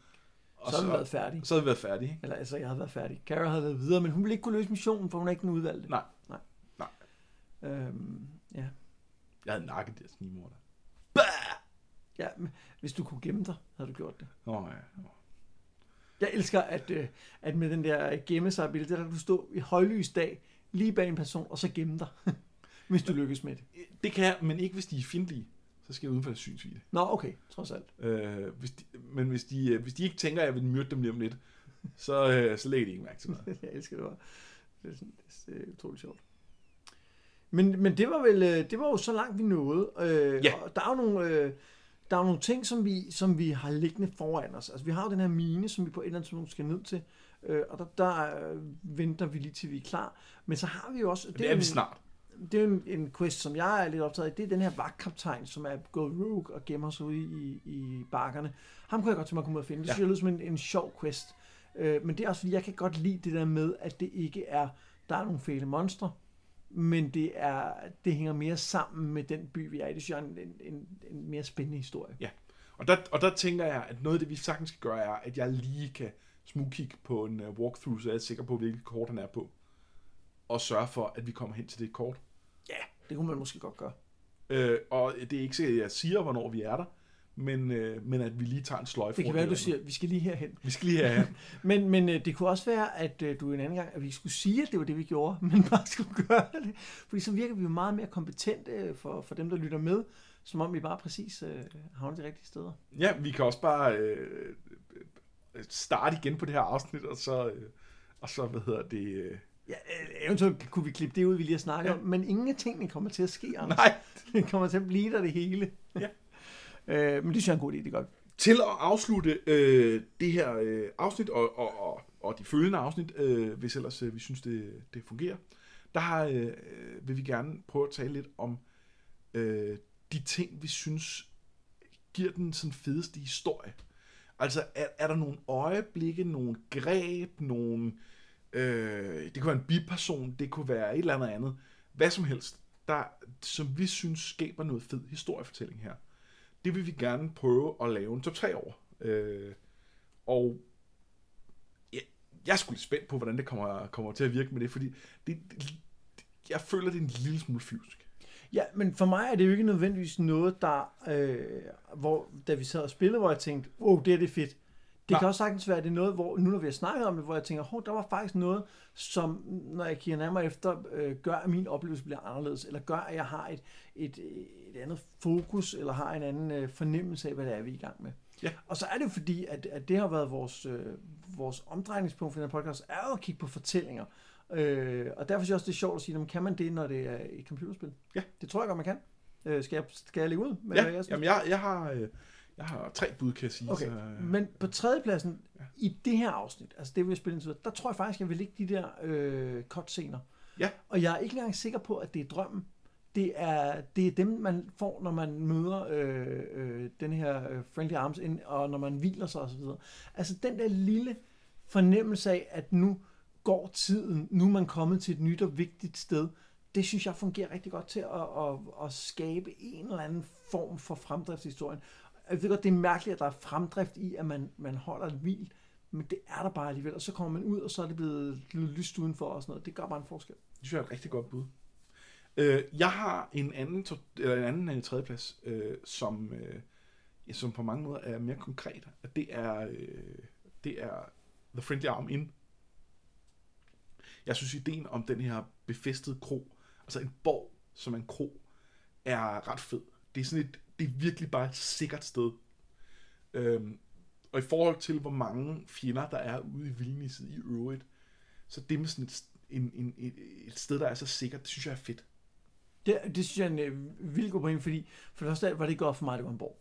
Og så har vi været færdige. så havde vi været færdige. Eller altså, jeg havde været færdig. Kara havde været videre, men hun ville ikke kunne løse missionen, for hun er ikke den udvalgte. Nej. Nej. Nej. Øhm, ja. Jeg havde nakket deres snimorder. Ja, men hvis du kunne gemme dig, havde du gjort det. Nå ja. Nå. Jeg elsker, at, øh, at med den der gemme sig billede, der kan du stå i højlys dag, lige bag en person, og så gemme dig, hvis du lykkes med det. Det kan jeg, men ikke hvis de er fjendtlige. Så skal jeg uden for synsvide. Nå, okay, trods alt. Øh, hvis de, men hvis de, øh, hvis de ikke tænker, at jeg vil myrde dem lige om lidt, så, øh, så lægger de ikke mærke til noget. jeg elsker det. Var. Det er, sådan, det er utroligt sjovt. Men, men det var vel, øh, det var jo så langt vi nåede. Øh, Ja. og der er jo nogle, øh, der er nogle ting, som vi, som vi har liggende foran os. Altså vi har jo den her mine, som vi på et eller andet tidspunkt skal ned til. Øh, og der, der øh, venter vi lige til vi er klar. Men så har vi jo også... Det er jo vi en- snart. det er en, en quest, som jeg er lidt optaget af. Det er den her vagtkaptajn, som er gået rogue og gemmer sig ude i, i bakkerne. Ham kunne jeg godt tænke mig at komme ud og finde. Det Ja. synes jeg lyder som en, en sjov quest. Øh, men det er også fordi, jeg kan godt lide det der med, at det ikke er, der er nogle fæle monstre, men det er det hænger mere sammen med den by, vi er i. Det synes jeg er en, en, en, en mere spændende historie. Ja. Og der, og der tænker jeg, at noget af det, vi sagtens skal gøre, er, at jeg lige kan smugkigge på en uh, walkthrough, så jeg er sikker på, hvilket kort han er på. Og sørge for, at vi kommer hen til det kort. Ja, det kunne man måske godt gøre. Øh, og det er ikke sikkert, at jeg siger, hvornår vi er der, men, øh, men at vi lige tager en sløjfe. Det kan være, du siger, vi skal lige herhen. Vi skal lige have Men, men øh, det kunne også være, at øh, du en anden gang, at vi skulle sige, at det var det, vi gjorde, men bare skulle gøre det. Fordi så virker vi jo meget mere kompetente øh, for, for dem, der lytter med, som om vi bare præcis øh, havner de rigtige steder. Ja, vi kan også bare øh, starte igen på det her afsnit, og så, øh, og så hvad hedder det, øh, Ja, eventuelt kunne vi klippe det ud, vi lige har snakket ja. om, men ingen af tingene kommer til at ske, Anders. Nej. Det kommer til at blive der det hele. Ja øh, men det synes jeg er en god idé, det godt. Til at afslutte øh, det her øh, afsnit, og, og, og, og de følgende afsnit, øh, hvis ellers øh, vi synes, det, det fungerer, der har, øh, øh, vil vi gerne prøve at tale lidt om øh, de ting, vi synes giver den sådan fedeste historie. Altså, er, er der nogle øjeblikke, nogle greb, nogle... Øh, det kunne være en biperson, det kunne være et eller andet andet. Hvad som helst, der, som vi synes skaber noget fed historiefortælling her. Det vil vi gerne prøve at lave en top 3 over. Øh, og jeg, jeg er sgu lidt spændt på, hvordan det kommer, kommer til at virke med det, fordi det, det, jeg føler, det er en lille smule fysisk. Ja, men for mig er det jo ikke nødvendigvis noget, der, øh, hvor, da vi sad og spillede, hvor jeg tænkte, wow, det er det fedt. Det kan også sagtens være, at det er noget, hvor nu når vi har snakket om det, hvor jeg tænker, hov, der var faktisk noget, som, når jeg kigger nærmere efter, øh, gør, at min oplevelse bliver anderledes, eller gør, at jeg har et, et, et andet fokus, eller har en anden øh, fornemmelse af, hvad det er, vi er i gang med. Ja. Og så er det jo fordi, at, at det har været vores, øh, vores omdrejningspunkt for den her podcast, er jo at kigge på fortællinger. Øh, og derfor synes jeg også, det er sjovt at sige, kan man det, når det er et computerspil? Ja. Det tror jeg godt, man kan. Øh, skal, jeg, skal jeg lægge ud? Med, Ja, jeg synes? jamen jeg, jeg, har, øh, jeg har tre bud, kan jeg sige. Okay, Så, øh, men på tredjepladsen ja. i det her afsnit, altså det vi har spillet indtil der tror jeg faktisk, jeg vil lægge de der øh, cutscener. Ja. Og jeg er ikke engang sikker på, at det er drømmen. Det er, det er dem, man får, når man møder øh, øh, den her øh, Friendly Arms, ind, og når man hviler sig osv. Altså den der lille fornemmelse af, at nu går tiden, nu er man kommet til et nyt og vigtigt sted, det synes jeg fungerer rigtig godt til at, at, at skabe en eller anden form for fremdrift i historien. Jeg ved godt, det er mærkeligt, at der er fremdrift i, at man, man holder et hvil, men det er der bare alligevel, og så kommer man ud, og så er det blevet lidt lyst udenfor og sådan noget. Det gør bare en forskel. Det synes jeg er et rigtig godt bud. Øh, jeg har en anden, eller en anden en tredjeplads, øh, som, øh, ja, som på mange måder er mere konkret. Det er, øh, det er The Friendly Arm In. Jeg synes, ideen om den her befæstede kro, altså en borg som en kro, er ret fed. Det er sådan et, det er virkelig bare et sikkert sted. Øhm, og i forhold til, hvor mange fjender der er ude i vildnisset i øvrigt, så det med sådan et, en, en, et, et sted, der er så sikkert, det synes jeg er fedt. Det, det synes jeg er en øh, vildt god point, fordi for det første var det ikke godt for mig, at det var en borg.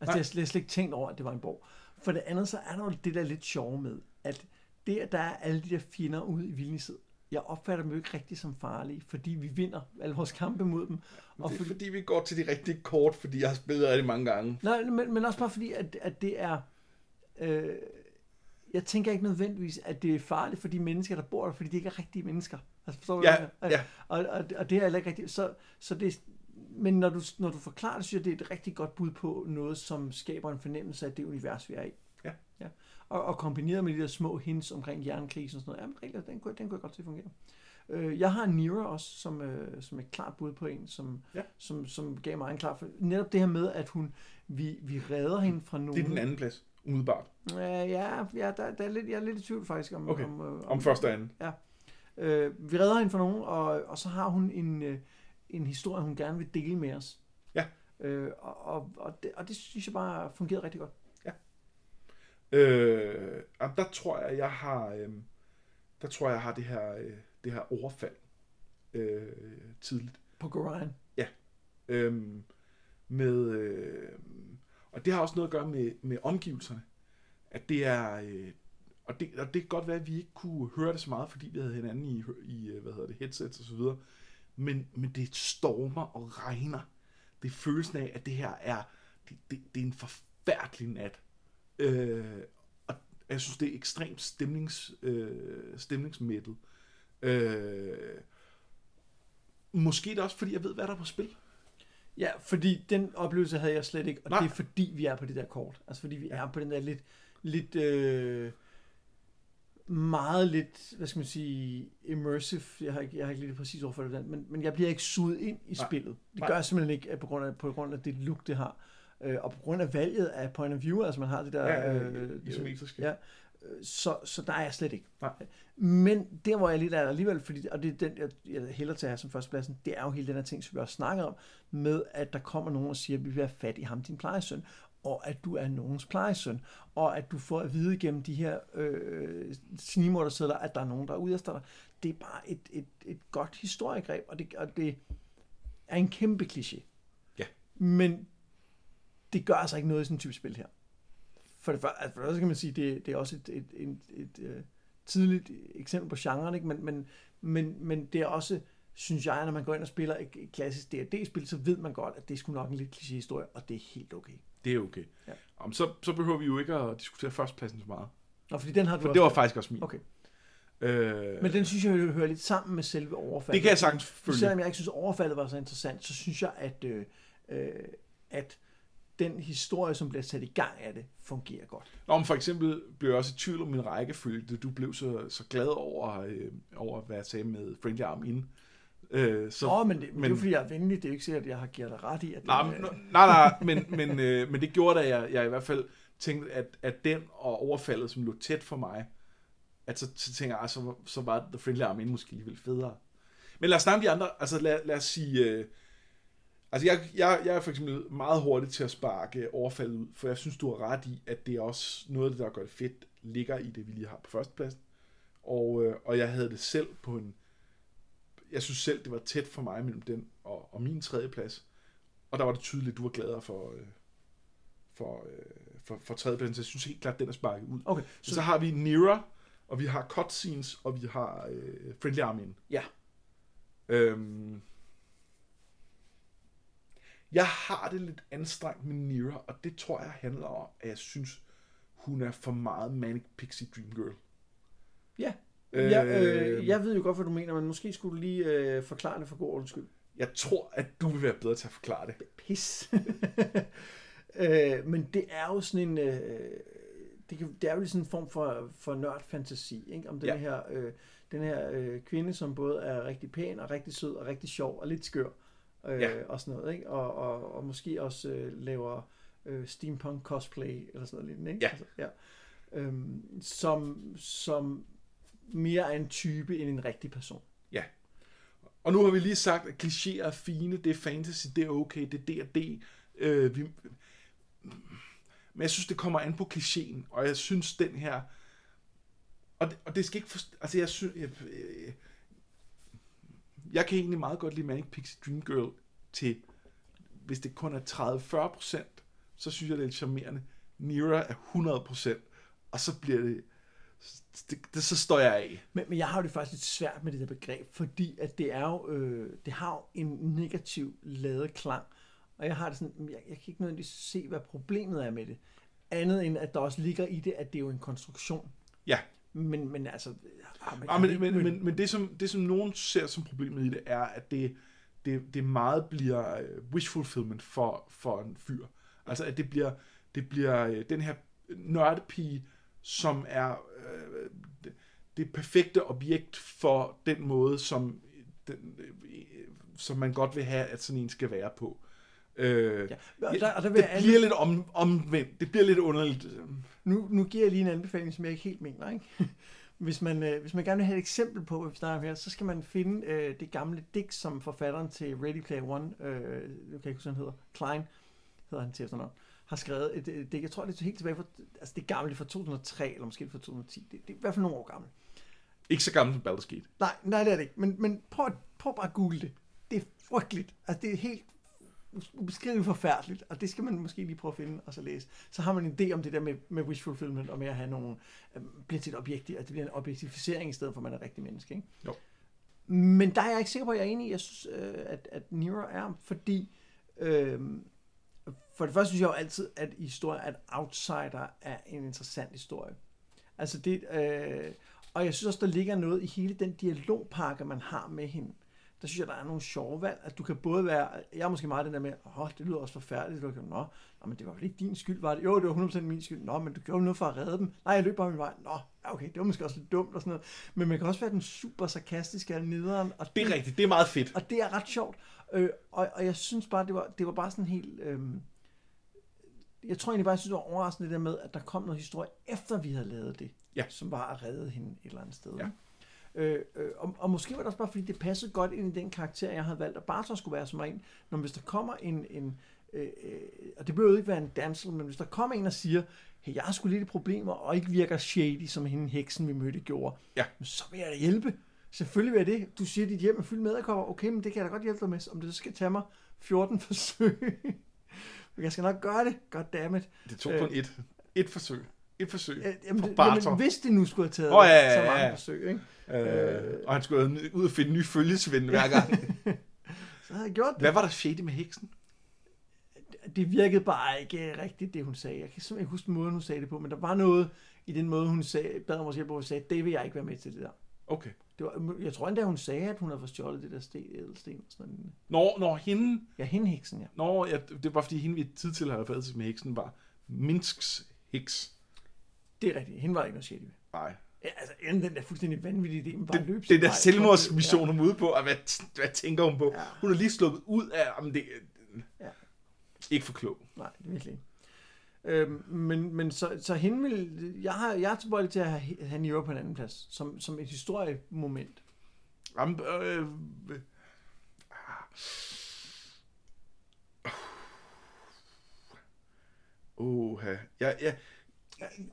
Altså, Nej. har jeg slet ikke tænkt over, at det var en borg. For det andet, så er der jo det der lidt sjove med, at det, at der er alle de der fjender ude i vildnisset, jeg opfatter dem jo ikke rigtig som farlige, fordi vi vinder alle vores kampe mod dem. Og det er fordi, fordi, vi går til de rigtige kort, fordi jeg har spillet rigtig mange gange. nej, men, men også bare fordi, at, at det er... Øh, jeg tænker ikke nødvendigvis, at det er farligt for de mennesker, der bor der, fordi de ikke er rigtige mennesker. Altså, forstår du, Ja, hvad ja. Og, og, og det er heller ikke rigtigt. Så, så det, men når du, når du forklarer det, synes jeg, det er et rigtig godt bud på noget, som skaber en fornemmelse af det univers, vi er i. Ja. ja. Og, og kombineret med de der små hints omkring jernkrisen og sådan noget, jamen, rigtig, den, kunne, den kunne jeg godt at fungere. Øh, jeg har Nira også, som, øh, som et klart bud på en, som, Ja. som, som gav mig en klar... For, netop det her med, at hun, vi, vi redder hende fra nogen... Det er den anden plads, umiddelbart. Øh, ja, ja der, der er lidt, jeg er lidt i tvivl faktisk om... Okay. om, øh, Om første og anden. Øh, vi redder hende fra nogen, og, og så har hun en, øh, en historie, hun gerne vil dele med os. Ja. Øh, og, og, og, det, og det synes jeg bare fungerede rigtig godt. Øh, jamen, der tror jeg, jeg har, øh, der tror jeg, jeg har det her, øh, det her overfald øh, tidligt. På Gorion. Øh, med, øh, og det har også noget at gøre med, med omgivelserne. At det er, øh, og, det, og det kan godt være, at vi ikke kunne høre det så meget, fordi vi havde hinanden i, i øh, hvad hedder det, headsets og så videre. Men, men det stormer og regner. Det er følelsen af, at det her er, det, det, det er en forfærdelig nat. Øh, og jeg synes, det er ekstremt stemnings, øh, stemningsmættet. Øh, måske det også, fordi jeg ved, hvad der er på spil. Ja, fordi den oplevelse havde jeg slet ikke, og Nej. Det er fordi, vi er på det der kort. Altså fordi vi er på den der lidt, lidt øh, meget lidt, hvad skal man sige, immersive, jeg har ikke, jeg har ikke lige det præcis ord for det, men, men jeg bliver ikke suget ind i Nej. spillet. Det Nej. gør jeg simpelthen ikke på grund af, på grund af det look, det har. Øh, og på grund af valget af point of view, altså man har det der... Ja, øh, øh, isometriske. ja, øh, så, så der er jeg slet ikke. Nej. Men der, hvor jeg lidt er alligevel, fordi, og det er den, jeg, jeg hælder til at have som førstepladsen, det er jo hele den her ting, som vi også snakker om, med at der kommer nogen og siger, at vi vil have fat i ham, din plejesøn. og at du er nogens plejesøn, og at du får at vide gennem de her øh, snimordersedler, at der er nogen, der er ude efter dig. Det er bare et, et, et godt historiegreb, og det, og det er en kæmpe kliché. Ja. Men det gør altså ikke noget i sådan en type spil her. For det første, altså for det første kan man sige, det, det er også et, et, et, et, et øh, tidligt eksempel på genren, ikke? Men, men, men, men det er også, synes jeg, når man går ind og spiller et, et klassisk D&D-spil, så ved man godt, at det er sgu nok en lidt kliché-historie, og det er helt okay. Det er okay. Ja. Om, så, så behøver vi jo ikke at diskutere førstepladsen så meget. Nå, fordi den har du For også det var faktisk også min. Okay. Øh, Men den synes jeg hører lidt sammen med selve overfaldet. det kan jeg sagtens følge. Selvom jeg ikke synes, overfaldet var så interessant, så synes jeg, at, øh, øh, at den historie, som bliver sat i gang af det, fungerer godt. Nå, men for eksempel blev jeg også i tvivl om min rækkefølge, da du blev så, så glad over, øh, over, hvad jeg sagde med Friendly Arm In. Øh, så, Nå, men det, men, det er fordi jeg er venlig. Det er jo ikke sikkert, at jeg har givet dig ret i, at nej, men- øh, nej, nej, men, men, øh, men det gjorde, at jeg, jeg i hvert fald tænkte, at, at den og overfaldet, som lå tæt for mig, at så, så tænker jeg, så, så var The Friendly Arm In måske alligevel federe. Men lad os snakke om de andre. Altså lad, lad os sige... Øh, altså jeg, jeg, jeg er for eksempel meget hurtig til at sparke overfaldet ud, for jeg synes, du har ret i, at det er også noget af det, der gør det fedt, ligger i det, vi lige har på førstepladsen. Og, øh, og jeg havde det selv på en... Jeg synes selv, det var tæt for mig mellem den og, og min tredje plads. Og der var det tydeligt, at du var gladere for, øh, for, øh, for, for tredjepladsen, så jeg synes helt klart, den er sparket ud. Okay, Så, så har vi Nira, og vi har cutscenes, og vi har øh, Friendly Armin. Ja. Øhm, jeg har det lidt anstrengt med Nira, og det tror jeg handler om, at jeg synes, hun er for meget Manic Pixie Dream Girl. Ja. Øh, Jeg, øh, jeg ved jo godt, hvad du mener, men måske skulle du lige øh, forklare det for god ordens skyld. Jeg tror, at du vil være bedre til at forklare det. Pis. øh, men det er jo sådan en... Øh, det, kan, det er jo sådan en form for, for nørd-fantasi, ikke? Om den Ja. her, øh, den her øh, kvinde, som både er rigtig pæn og rigtig sød og rigtig sjov og lidt skør. Øh, Ja. Og sådan noget, ikke? Og, og, og måske også øh, laver øh, steampunk cosplay eller sådan noget lignende, ikke? Ja. Altså, ja. Øhm, som, som mere er en type end en rigtig person. Ja. Og nu har vi lige sagt, at klichéer er fine, det er fantasy, det er okay, det er D&D. Øh, vi... Men jeg synes, det kommer an på klichéen, og jeg synes, den her... Og det, og det skal ikke forst... Altså, jeg synes... Jeg, øh, jeg kan egentlig meget godt lide Manic Pixie Dream Girl til... Hvis det kun er 30-40%, så synes jeg, det er lidt charmerende. Nira er 100%, og så bliver det... det, det så står jeg af. Men, men jeg har jo det faktisk lidt svært med det der begreb, fordi at det er jo, øh, det har jo en negativ ladet klang, og jeg har det sådan, jeg, jeg kan ikke nødvendigvis se, hvad problemet er med det, andet end at der også ligger i det, at det er jo en konstruktion. Ja. Men, men altså... Ah, Ja, men, men, men, men det, som, det, som nogen ser som problemet i det, er, at det, det, det meget bliver øh, wish fulfillment for, for en fyr. Altså, at det bliver, det bliver øh, den her nørdepige, som er øh, det, det perfekte objekt for den måde, som, den, øh, som man godt vil have, at sådan en skal være på. Øh, Ja, og der- og der det bliver lidt om, omvendt. Det bliver lidt underligt. Nu, nu giver jeg lige en anbefaling, som jeg ikke helt mener. Ikke? Hvis, man, øh, hvis man gerne vil have et eksempel på, hvad vi snakker om her, så skal man finde øh, det gamle digt, som forfatteren til Ready Player One, øh, jeg kan ikke huske, han hedder, Klein, hedder han til efternavn, har skrevet et, et digt, jeg tror, det er helt tilbage fra, altså det er gamle fra 2003, eller måske fra 2010, det, det er i hvert fald nogle år gammelt. Ikke så gammel som Baldur's Gate. Nej, nej, det er det ikke, men, men prøv, prøv bare at google det. Det er frygteligt, altså det er helt ubeskriveligt forfærdeligt, og det skal man måske lige prøve at finde og så læse. Så har man en idé om det der med, med wish fulfillment, og med at have nogle, øh, bliver til et objekt, at det bliver en objektificering, i stedet for at man er rigtig menneske. Ikke? Jo. Men der er jeg ikke sikker på, at jeg er enig i, jeg synes, øh, at, at Nero er, fordi øh, for det første synes jeg jo altid, at i historier, at outsider er en interessant historie. Altså det, øh, og jeg synes også, der ligger noget i hele den dialogpakke, man har med hende. Der synes jeg, der er nogle sjove valg, at du kan både være, jeg er måske meget den der med, åh, det lyder også forfærdeligt, kan, nå, nå, men det var vel ikke din skyld, var det? Jo, det var 100% min skyld. Nå, men du gjorde noget for at redde dem. Nej, jeg løb bare min vej. Nå, ja, okay, det var måske også lidt dumt og sådan noget. Men man kan også være den super sarkastiske og nederen. Og Det er rigtigt, det er meget fedt. Og det er ret sjovt. Øh, og, og jeg synes bare, det var, det var bare sådan helt... Øh, jeg tror egentlig bare, jeg synes, det var overraskende det der med, at der kom noget historie, efter vi havde lavet det. Ja. Som var at redde hende et eller andet sted. Ja. Øh, øh, og, og måske var det også bare, fordi det passede godt ind i den karakter, jeg havde valgt, at Bartos skulle være som en. Når hvis der kommer en, en øh, øh, og det behøver jo ikke være en damsel, men hvis der kommer en og siger, hey, jeg har sgu lidt problemer, og ikke virker shady, som hende heksen, vi mødte gjorde, Ja. så vil jeg da hjælpe. Selvfølgelig vil jeg det. Du siger, at dit hjem er fyldt med æderkopper. Okay, men det kan jeg da godt hjælpe dig med, om det så skal tage mig 14 forsøg. Men jeg skal nok gøre det. Goddammit. Det tog Øh. kun et, et forsøg. Et forsøg. Ja, Jamen, det- Bartor. jamen, hvis det nu skulle have taget Åh, ja, ja, så ja, mange ja. forsøg, ikke? Øh, og han skulle ud og finde nye følgesvend hver gang. så havde jeg gjort det. Hvad var der shady med heksen? det virkede bare ikke rigtigt, det hun sagde. Jeg kan simpelthen ikke huske måden, hun sagde det på, men der var noget i den måde, hun sagde, bad om vores hjælp, hvor hun sagde, det vil jeg ikke være med til det der. Okay. Det var, jeg tror endda, hun sagde, at hun havde fået stjålet det der sten, ædelsten og sådan noget. Når, når hende... Ja, hende heksen, ja. Når, ja, det var fordi hende, vi tid til havde fået med heksen, var Minsks heks. Det er rigtigt. Hende var ikke noget shady ved. Nej. Ja, altså, inden den der fuldstændig vanvittige idé, man bare Det, løb det der selvmordsmission, hun er ude på, og hvad, hvad tænker hun på? Ja. Hun er lige sluppet ud af... Jamen det, Ja. Ikke for klog. Nej, det er virkelig ikke. Øhm, men, men så, så hende vil, jeg, har, jeg er tilbøjelig til at have, have Nero på en anden plads, som, som et historiemoment. Jamen, øh, øh, Åh, ja. Jeg, jeg,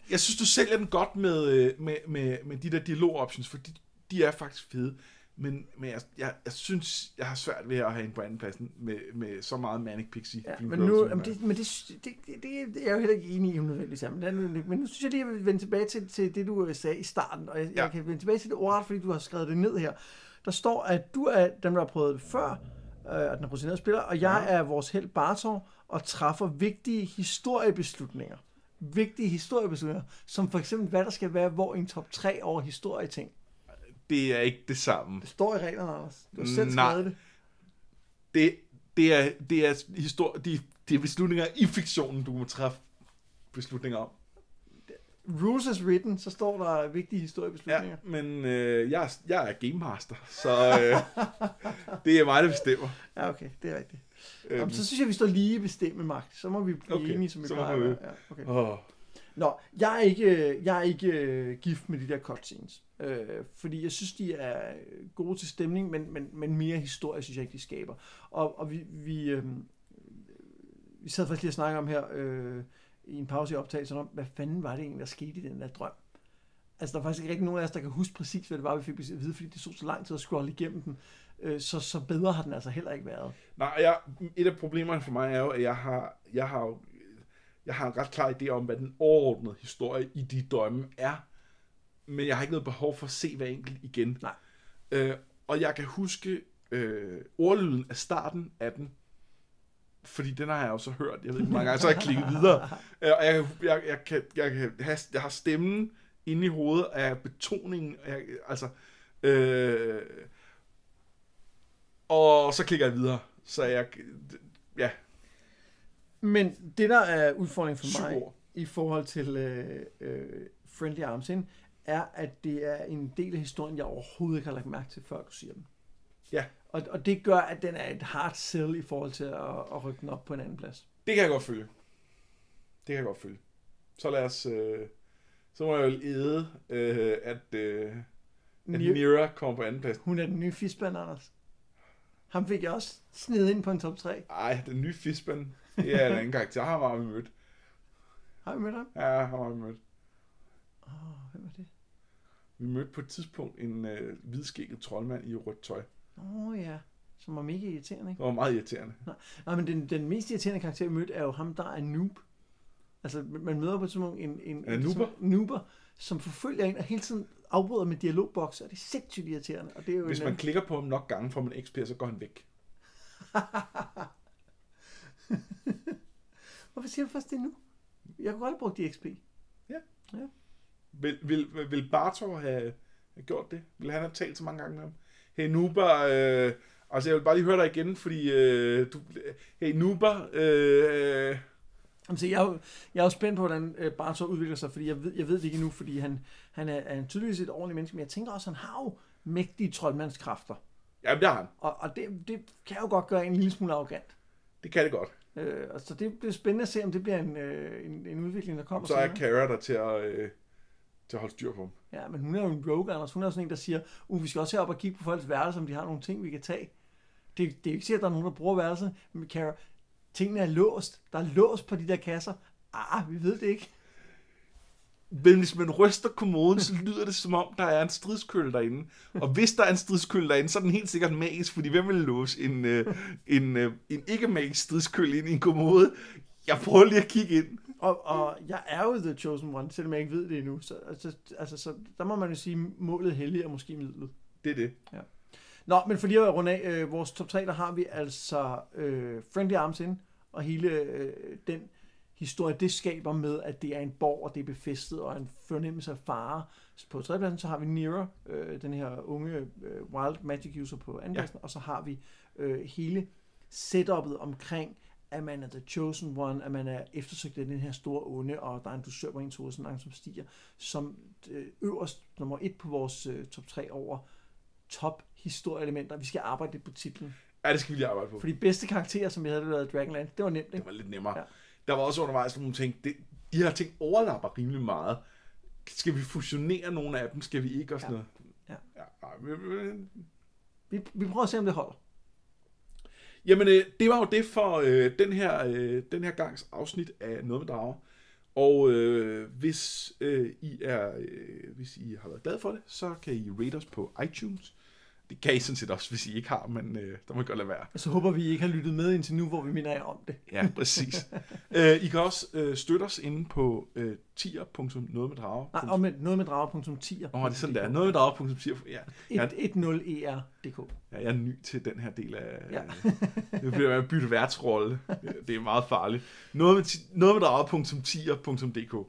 jeg, synes, du sælger den godt med, øh, med, med, med de der dialog-options, for de, de er faktisk fede. Men, men jeg, jeg, jeg synes, jeg har svært ved at have en på andenpladsen med, med så meget Manic Pixie. Ja, men nu, jamen det, men det, det, det, det, er jeg jo heller ikke enig i nødvendigvis. Men, men nu synes jeg lige, at jeg vil vende tilbage til, til det, du øh, sagde i starten. Og jeg, ja. Jeg kan vende tilbage til det ordret, fordi du har skrevet det ned her. Der står, at du er den, der har prøvet det før, øh, og den har spiller, og jeg Ja. er vores held Bartor, og træffer vigtige historiebeslutninger. Vigtige historiebeslutninger, som for eksempel, hvad der skal være, hvor i en top 3 over historieting. det er ikke det samme. Det står i reglerne, Anders. Du har selv Nej. det. Det, det er, det er, histori- de, er beslutninger i fiktionen, du må træffe beslutninger om. Rules as written, så står der vigtige historiebeslutninger. Ja, men øh, jeg, er- jeg er game master, så øh, det er mig, der bestemmer. Ja, okay, det er rigtigt. Øhm, Jamen, så synes jeg, vi står lige bestemme magt. Så må vi blive Okay, enige, som vi så plejer. vi-. Ja, okay. åh, Nå, jeg er ikke, jeg er ikke øh, gift med de der cutscenes. Øh, fordi jeg synes, de er gode til stemning, men, men, men mere historie, synes jeg ikke, de skaber. Og, og vi, vi, øh, vi sad faktisk lige og snakkede om her øh, i en pause i optagelsen om, hvad fanden var det egentlig, der skete i den der drøm? Altså, der er faktisk ikke rigtig nogen af os, der kan huske præcis, hvad det var, vi fik at vide, fordi det tog så lang tid at scrolle igennem den. Øh, så, så bedre har den altså heller ikke været. Nej, jeg, et af problemerne for mig er jo, at jeg har, jeg har, jo- jeg har en ret klar idé om, hvad den overordnede historie i de drømme er. Men jeg har ikke noget behov for at se hver enkelt igen. Nej. Øh, og jeg kan huske øh, ordlyden af starten af den, fordi den har jeg jo så hørt, jeg ved ikke hvor mange gange, så har jeg klikket videre. Øh, og jeg, jeg, jeg, kan, jeg, kan have, jeg har stemmen inde i hovedet af betoningen, jeg, altså, øh, og så klikker jeg videre. Så jeg, ja, Men det, der er udfordringen for mig ord. i forhold til øh, øh, Friendly Arms In, er, at det er en del af historien, jeg overhovedet ikke har lagt mærke til, før du siger den. Ja. Og, og det gør, at den er et hard sell i forhold til at, at rykke den op på en anden plads. det kan jeg godt følge. Det kan jeg godt følge. Så lad os, øh, så må jeg jo æde, øh, at, øh, at Nira kommer på anden plads. Hun er den nye fiskband, Anders. Ham fik jeg også sned ind på en top 3. Ej, den nye fiskband, det er en anden karakter. Ham har vi mødt. Har vi mødt ham? Ja, ham har vi mødt. Åh, oh, hvem er det? Vi mødte på et tidspunkt en øh, hvidskægget troldmand i rødt tøj. Åh oh, ja, som var mega irriterende, ikke? Det var meget irriterende. Nej, men den, den mest irriterende karakter, vi mødte, er jo ham, der er noob. Altså, man møder på et tidspunkt en, en, en det noober? som- noober, som forfølger en og hele tiden afbryder med dialogboks, og det er sindssygt irriterende. Og det er jo Hvis en, man klikker på ham nok gange, får man XP, så går han væk. Hvorfor siger du først det nu? Jeg kunne godt have brugt de XP. Vil, vil, vil- vil Bartor have, gjort det? Vil han have talt så mange gange med ham? Hey Nuber, øh, altså jeg vil bare lige høre dig igen, fordi øh, du, hey Nuber, øh, Jamen, så jeg, er jo, jeg er jo spændt på, hvordan øh, Bartor udvikler sig, fordi jeg ved, jeg ved det ikke endnu, fordi han, han er, er tydeligvis et ordentligt menneske, men jeg tænker også, at han har jo mægtige troldmandskræfter. ja, det har han. Og, og det, det kan jo godt gøre en lille smule arrogant. Det kan det godt. Øh, så det bliver spændende at se, om det bliver en, øh, en, en udvikling, der kommer Så er. Kara der til at, øh, til at holde styr på ham. Ja, men hun er jo en rogue, Anders. Hun er jo sådan en, der siger, uh, vi skal også herop og kigge på folks værelser, om de har nogle ting, vi kan tage. Det, det er jo ikke sikkert, at der er nogen, der bruger værelset, men Kara, tingene er låst. Der er lås på de der kasser. Ah, vi ved det ikke. Men hvis man ryster kommoden, så lyder det som om, der er en stridskølle derinde. Og hvis der er en stridskølle derinde, så er den helt sikkert magisk, fordi hvem vil låse en, øh, en, øh, en ikke-magisk stridskølle ind i en kommode? Jeg prøver lige at kigge ind. Og, og jeg er jo The Chosen One, selvom jeg ikke ved det endnu. Så, altså, altså, så der må man jo sige, målet hellig er måske midlet. Det er det. Nå, men for lige at runde af, øh, vores top 3, der har vi altså øh, Friendly Arms In, og hele øh, den historie, det skaber med, at det er en borg, og det er befæstet, og en fornemmelse af fare. På tredjepladsen, så har vi Nira, øh, den her unge øh, wild magic user på andenpladsen, ja. og så har vi øh, hele setupet omkring, at man er the chosen one, at man er eftersøgt af den her store onde, og der er en dusør på ens hoved, som langsomt stiger, som øh, øverst nummer et på vores øh, top 3 over top historieelementer. Vi skal arbejde lidt på titlen. Ja, det skal vi lige arbejde på. For de bedste karakterer, som vi havde lavet i Dragonland, det var nemt, Det ikke? var lidt nemmere. Ja. Der var også undervejs nogle ting. Det, de her ting overlapper rimelig meget. Skal vi fusionere nogle af dem? Skal vi ikke? Og sådan Ja. noget. Ja. ja nej, men- Vi, vi prøver at se, om det holder. Jamen, øh, det var jo det for øh, den, her, øh, den her gangs afsnit af Noget med Drager. Og øh, hvis, øh, I er, øh, hvis I har været glade for det, så kan I rate os på iTunes. Det kan I sådan set også, hvis I ikke har, men øh, der må I godt lade være. Og så håber vi, I ikke har lyttet med indtil nu, hvor vi minder jer om det. Ja, præcis. øh, I kan også øh, støtte os inde på øh, tier.nogetmeddrager. Nej, og med drager.10. Åh, oh, det er sådan, der. Noget med drager.tier. Ja, jeg, 10er.dk. ja, jeg er ny til den her del af... Ja. Det bliver at bytte værtsrolle. Det er meget farligt. Noget med, noget med drager.tier.dk.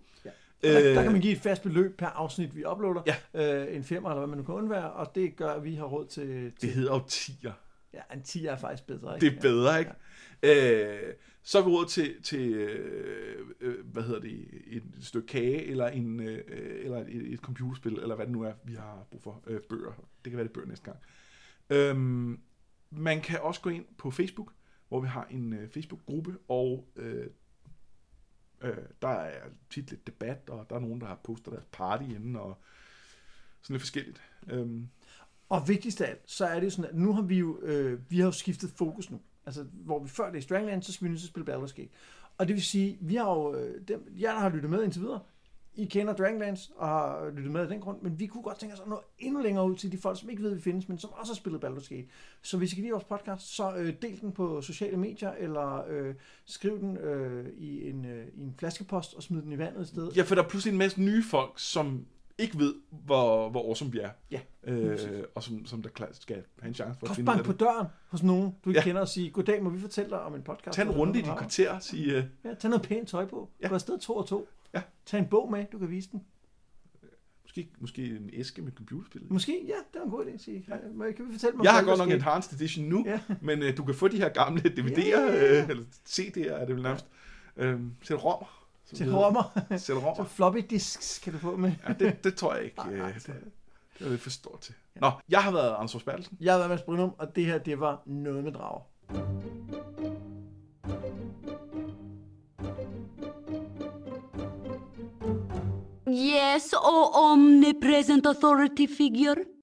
Der, der kan man give et fast beløb per afsnit, vi uploader. Ja. Øh, en femmer, eller hvad man nu kan undvære, og det gør, at vi har råd til... til Det hedder jo tier. ja, en 10 er faktisk bedre. Ikke? Det er bedre, ikke? Ja. Øh, så har vi råd til, til øh, øh, hvad hedder det, et stykke kage, eller, en, øh, eller et, et computerspil, eller hvad det nu er, vi har brug for. Øh, bøger. Det kan være det er bøger næste gang. Øhm, man kan også gå ind på Facebook, hvor vi har en øh, Facebook-gruppe, og øh, øh, der er tit lidt debat, og der er nogen, der har postet deres party inden, og sådan lidt forskelligt. Øhm, Og vigtigst af alt, så er det jo sådan, at nu har vi jo, øh, vi har jo skiftet fokus nu. Altså, hvor vi før det i Strangland, så skal vi nu spille Baldur's Gate. Og det vil sige, vi har jo, øh, dem, jeg der har lyttet med indtil videre, i kender Dragonlance og har lyttet med af den grund, men vi kunne godt tænke os at nå endnu længere ud til de folk, som ikke ved, at vi findes, men som også har spillet Baldur's Gate. Så hvis I kan lide vores podcast, så øh, del den på sociale medier, eller øh, skriv den øh, i, en, øh, i en flaskepost og smid den i vandet et sted. Ja, for der er pludselig en masse nye folk, som ikke ved, hvor, hvor awesome vi er. Ja, Øh, og som, som der klart skal have en chance for at Kom finde ud bank på døren hos nogen, du ikke Ja. kender, og sige, goddag, må vi fortælle dig om en podcast? Tag en runde i dit du har?" kvarter. Sig, øh, Ja, tag noget pænt tøj på. Ja. Gå afsted to og to. Ja. Tag en bog med, du kan vise den. måske, måske en æske med computerspil. Måske, ja, det var en god idé sige. Ja. Kan vi fortælle mig, Jeg har godt nok en? Enhanced Edition nu, Ja. men øh, du kan få de her gamle DVD'er, Ja. øh, eller CD'er er det vel nærmest. Til rommer. som Til det hedder. rommer. Til Så rommer. floppy disks kan du få med. Ja, det, det tror jeg ikke. Nej, Øh, nej, det, det er lidt for stort til. Nå, jeg har været Anders Forsbergelsen. Jeg har været Mads Brynum, og det her, det var noget med drager. Yes, O omnipresent authority figure.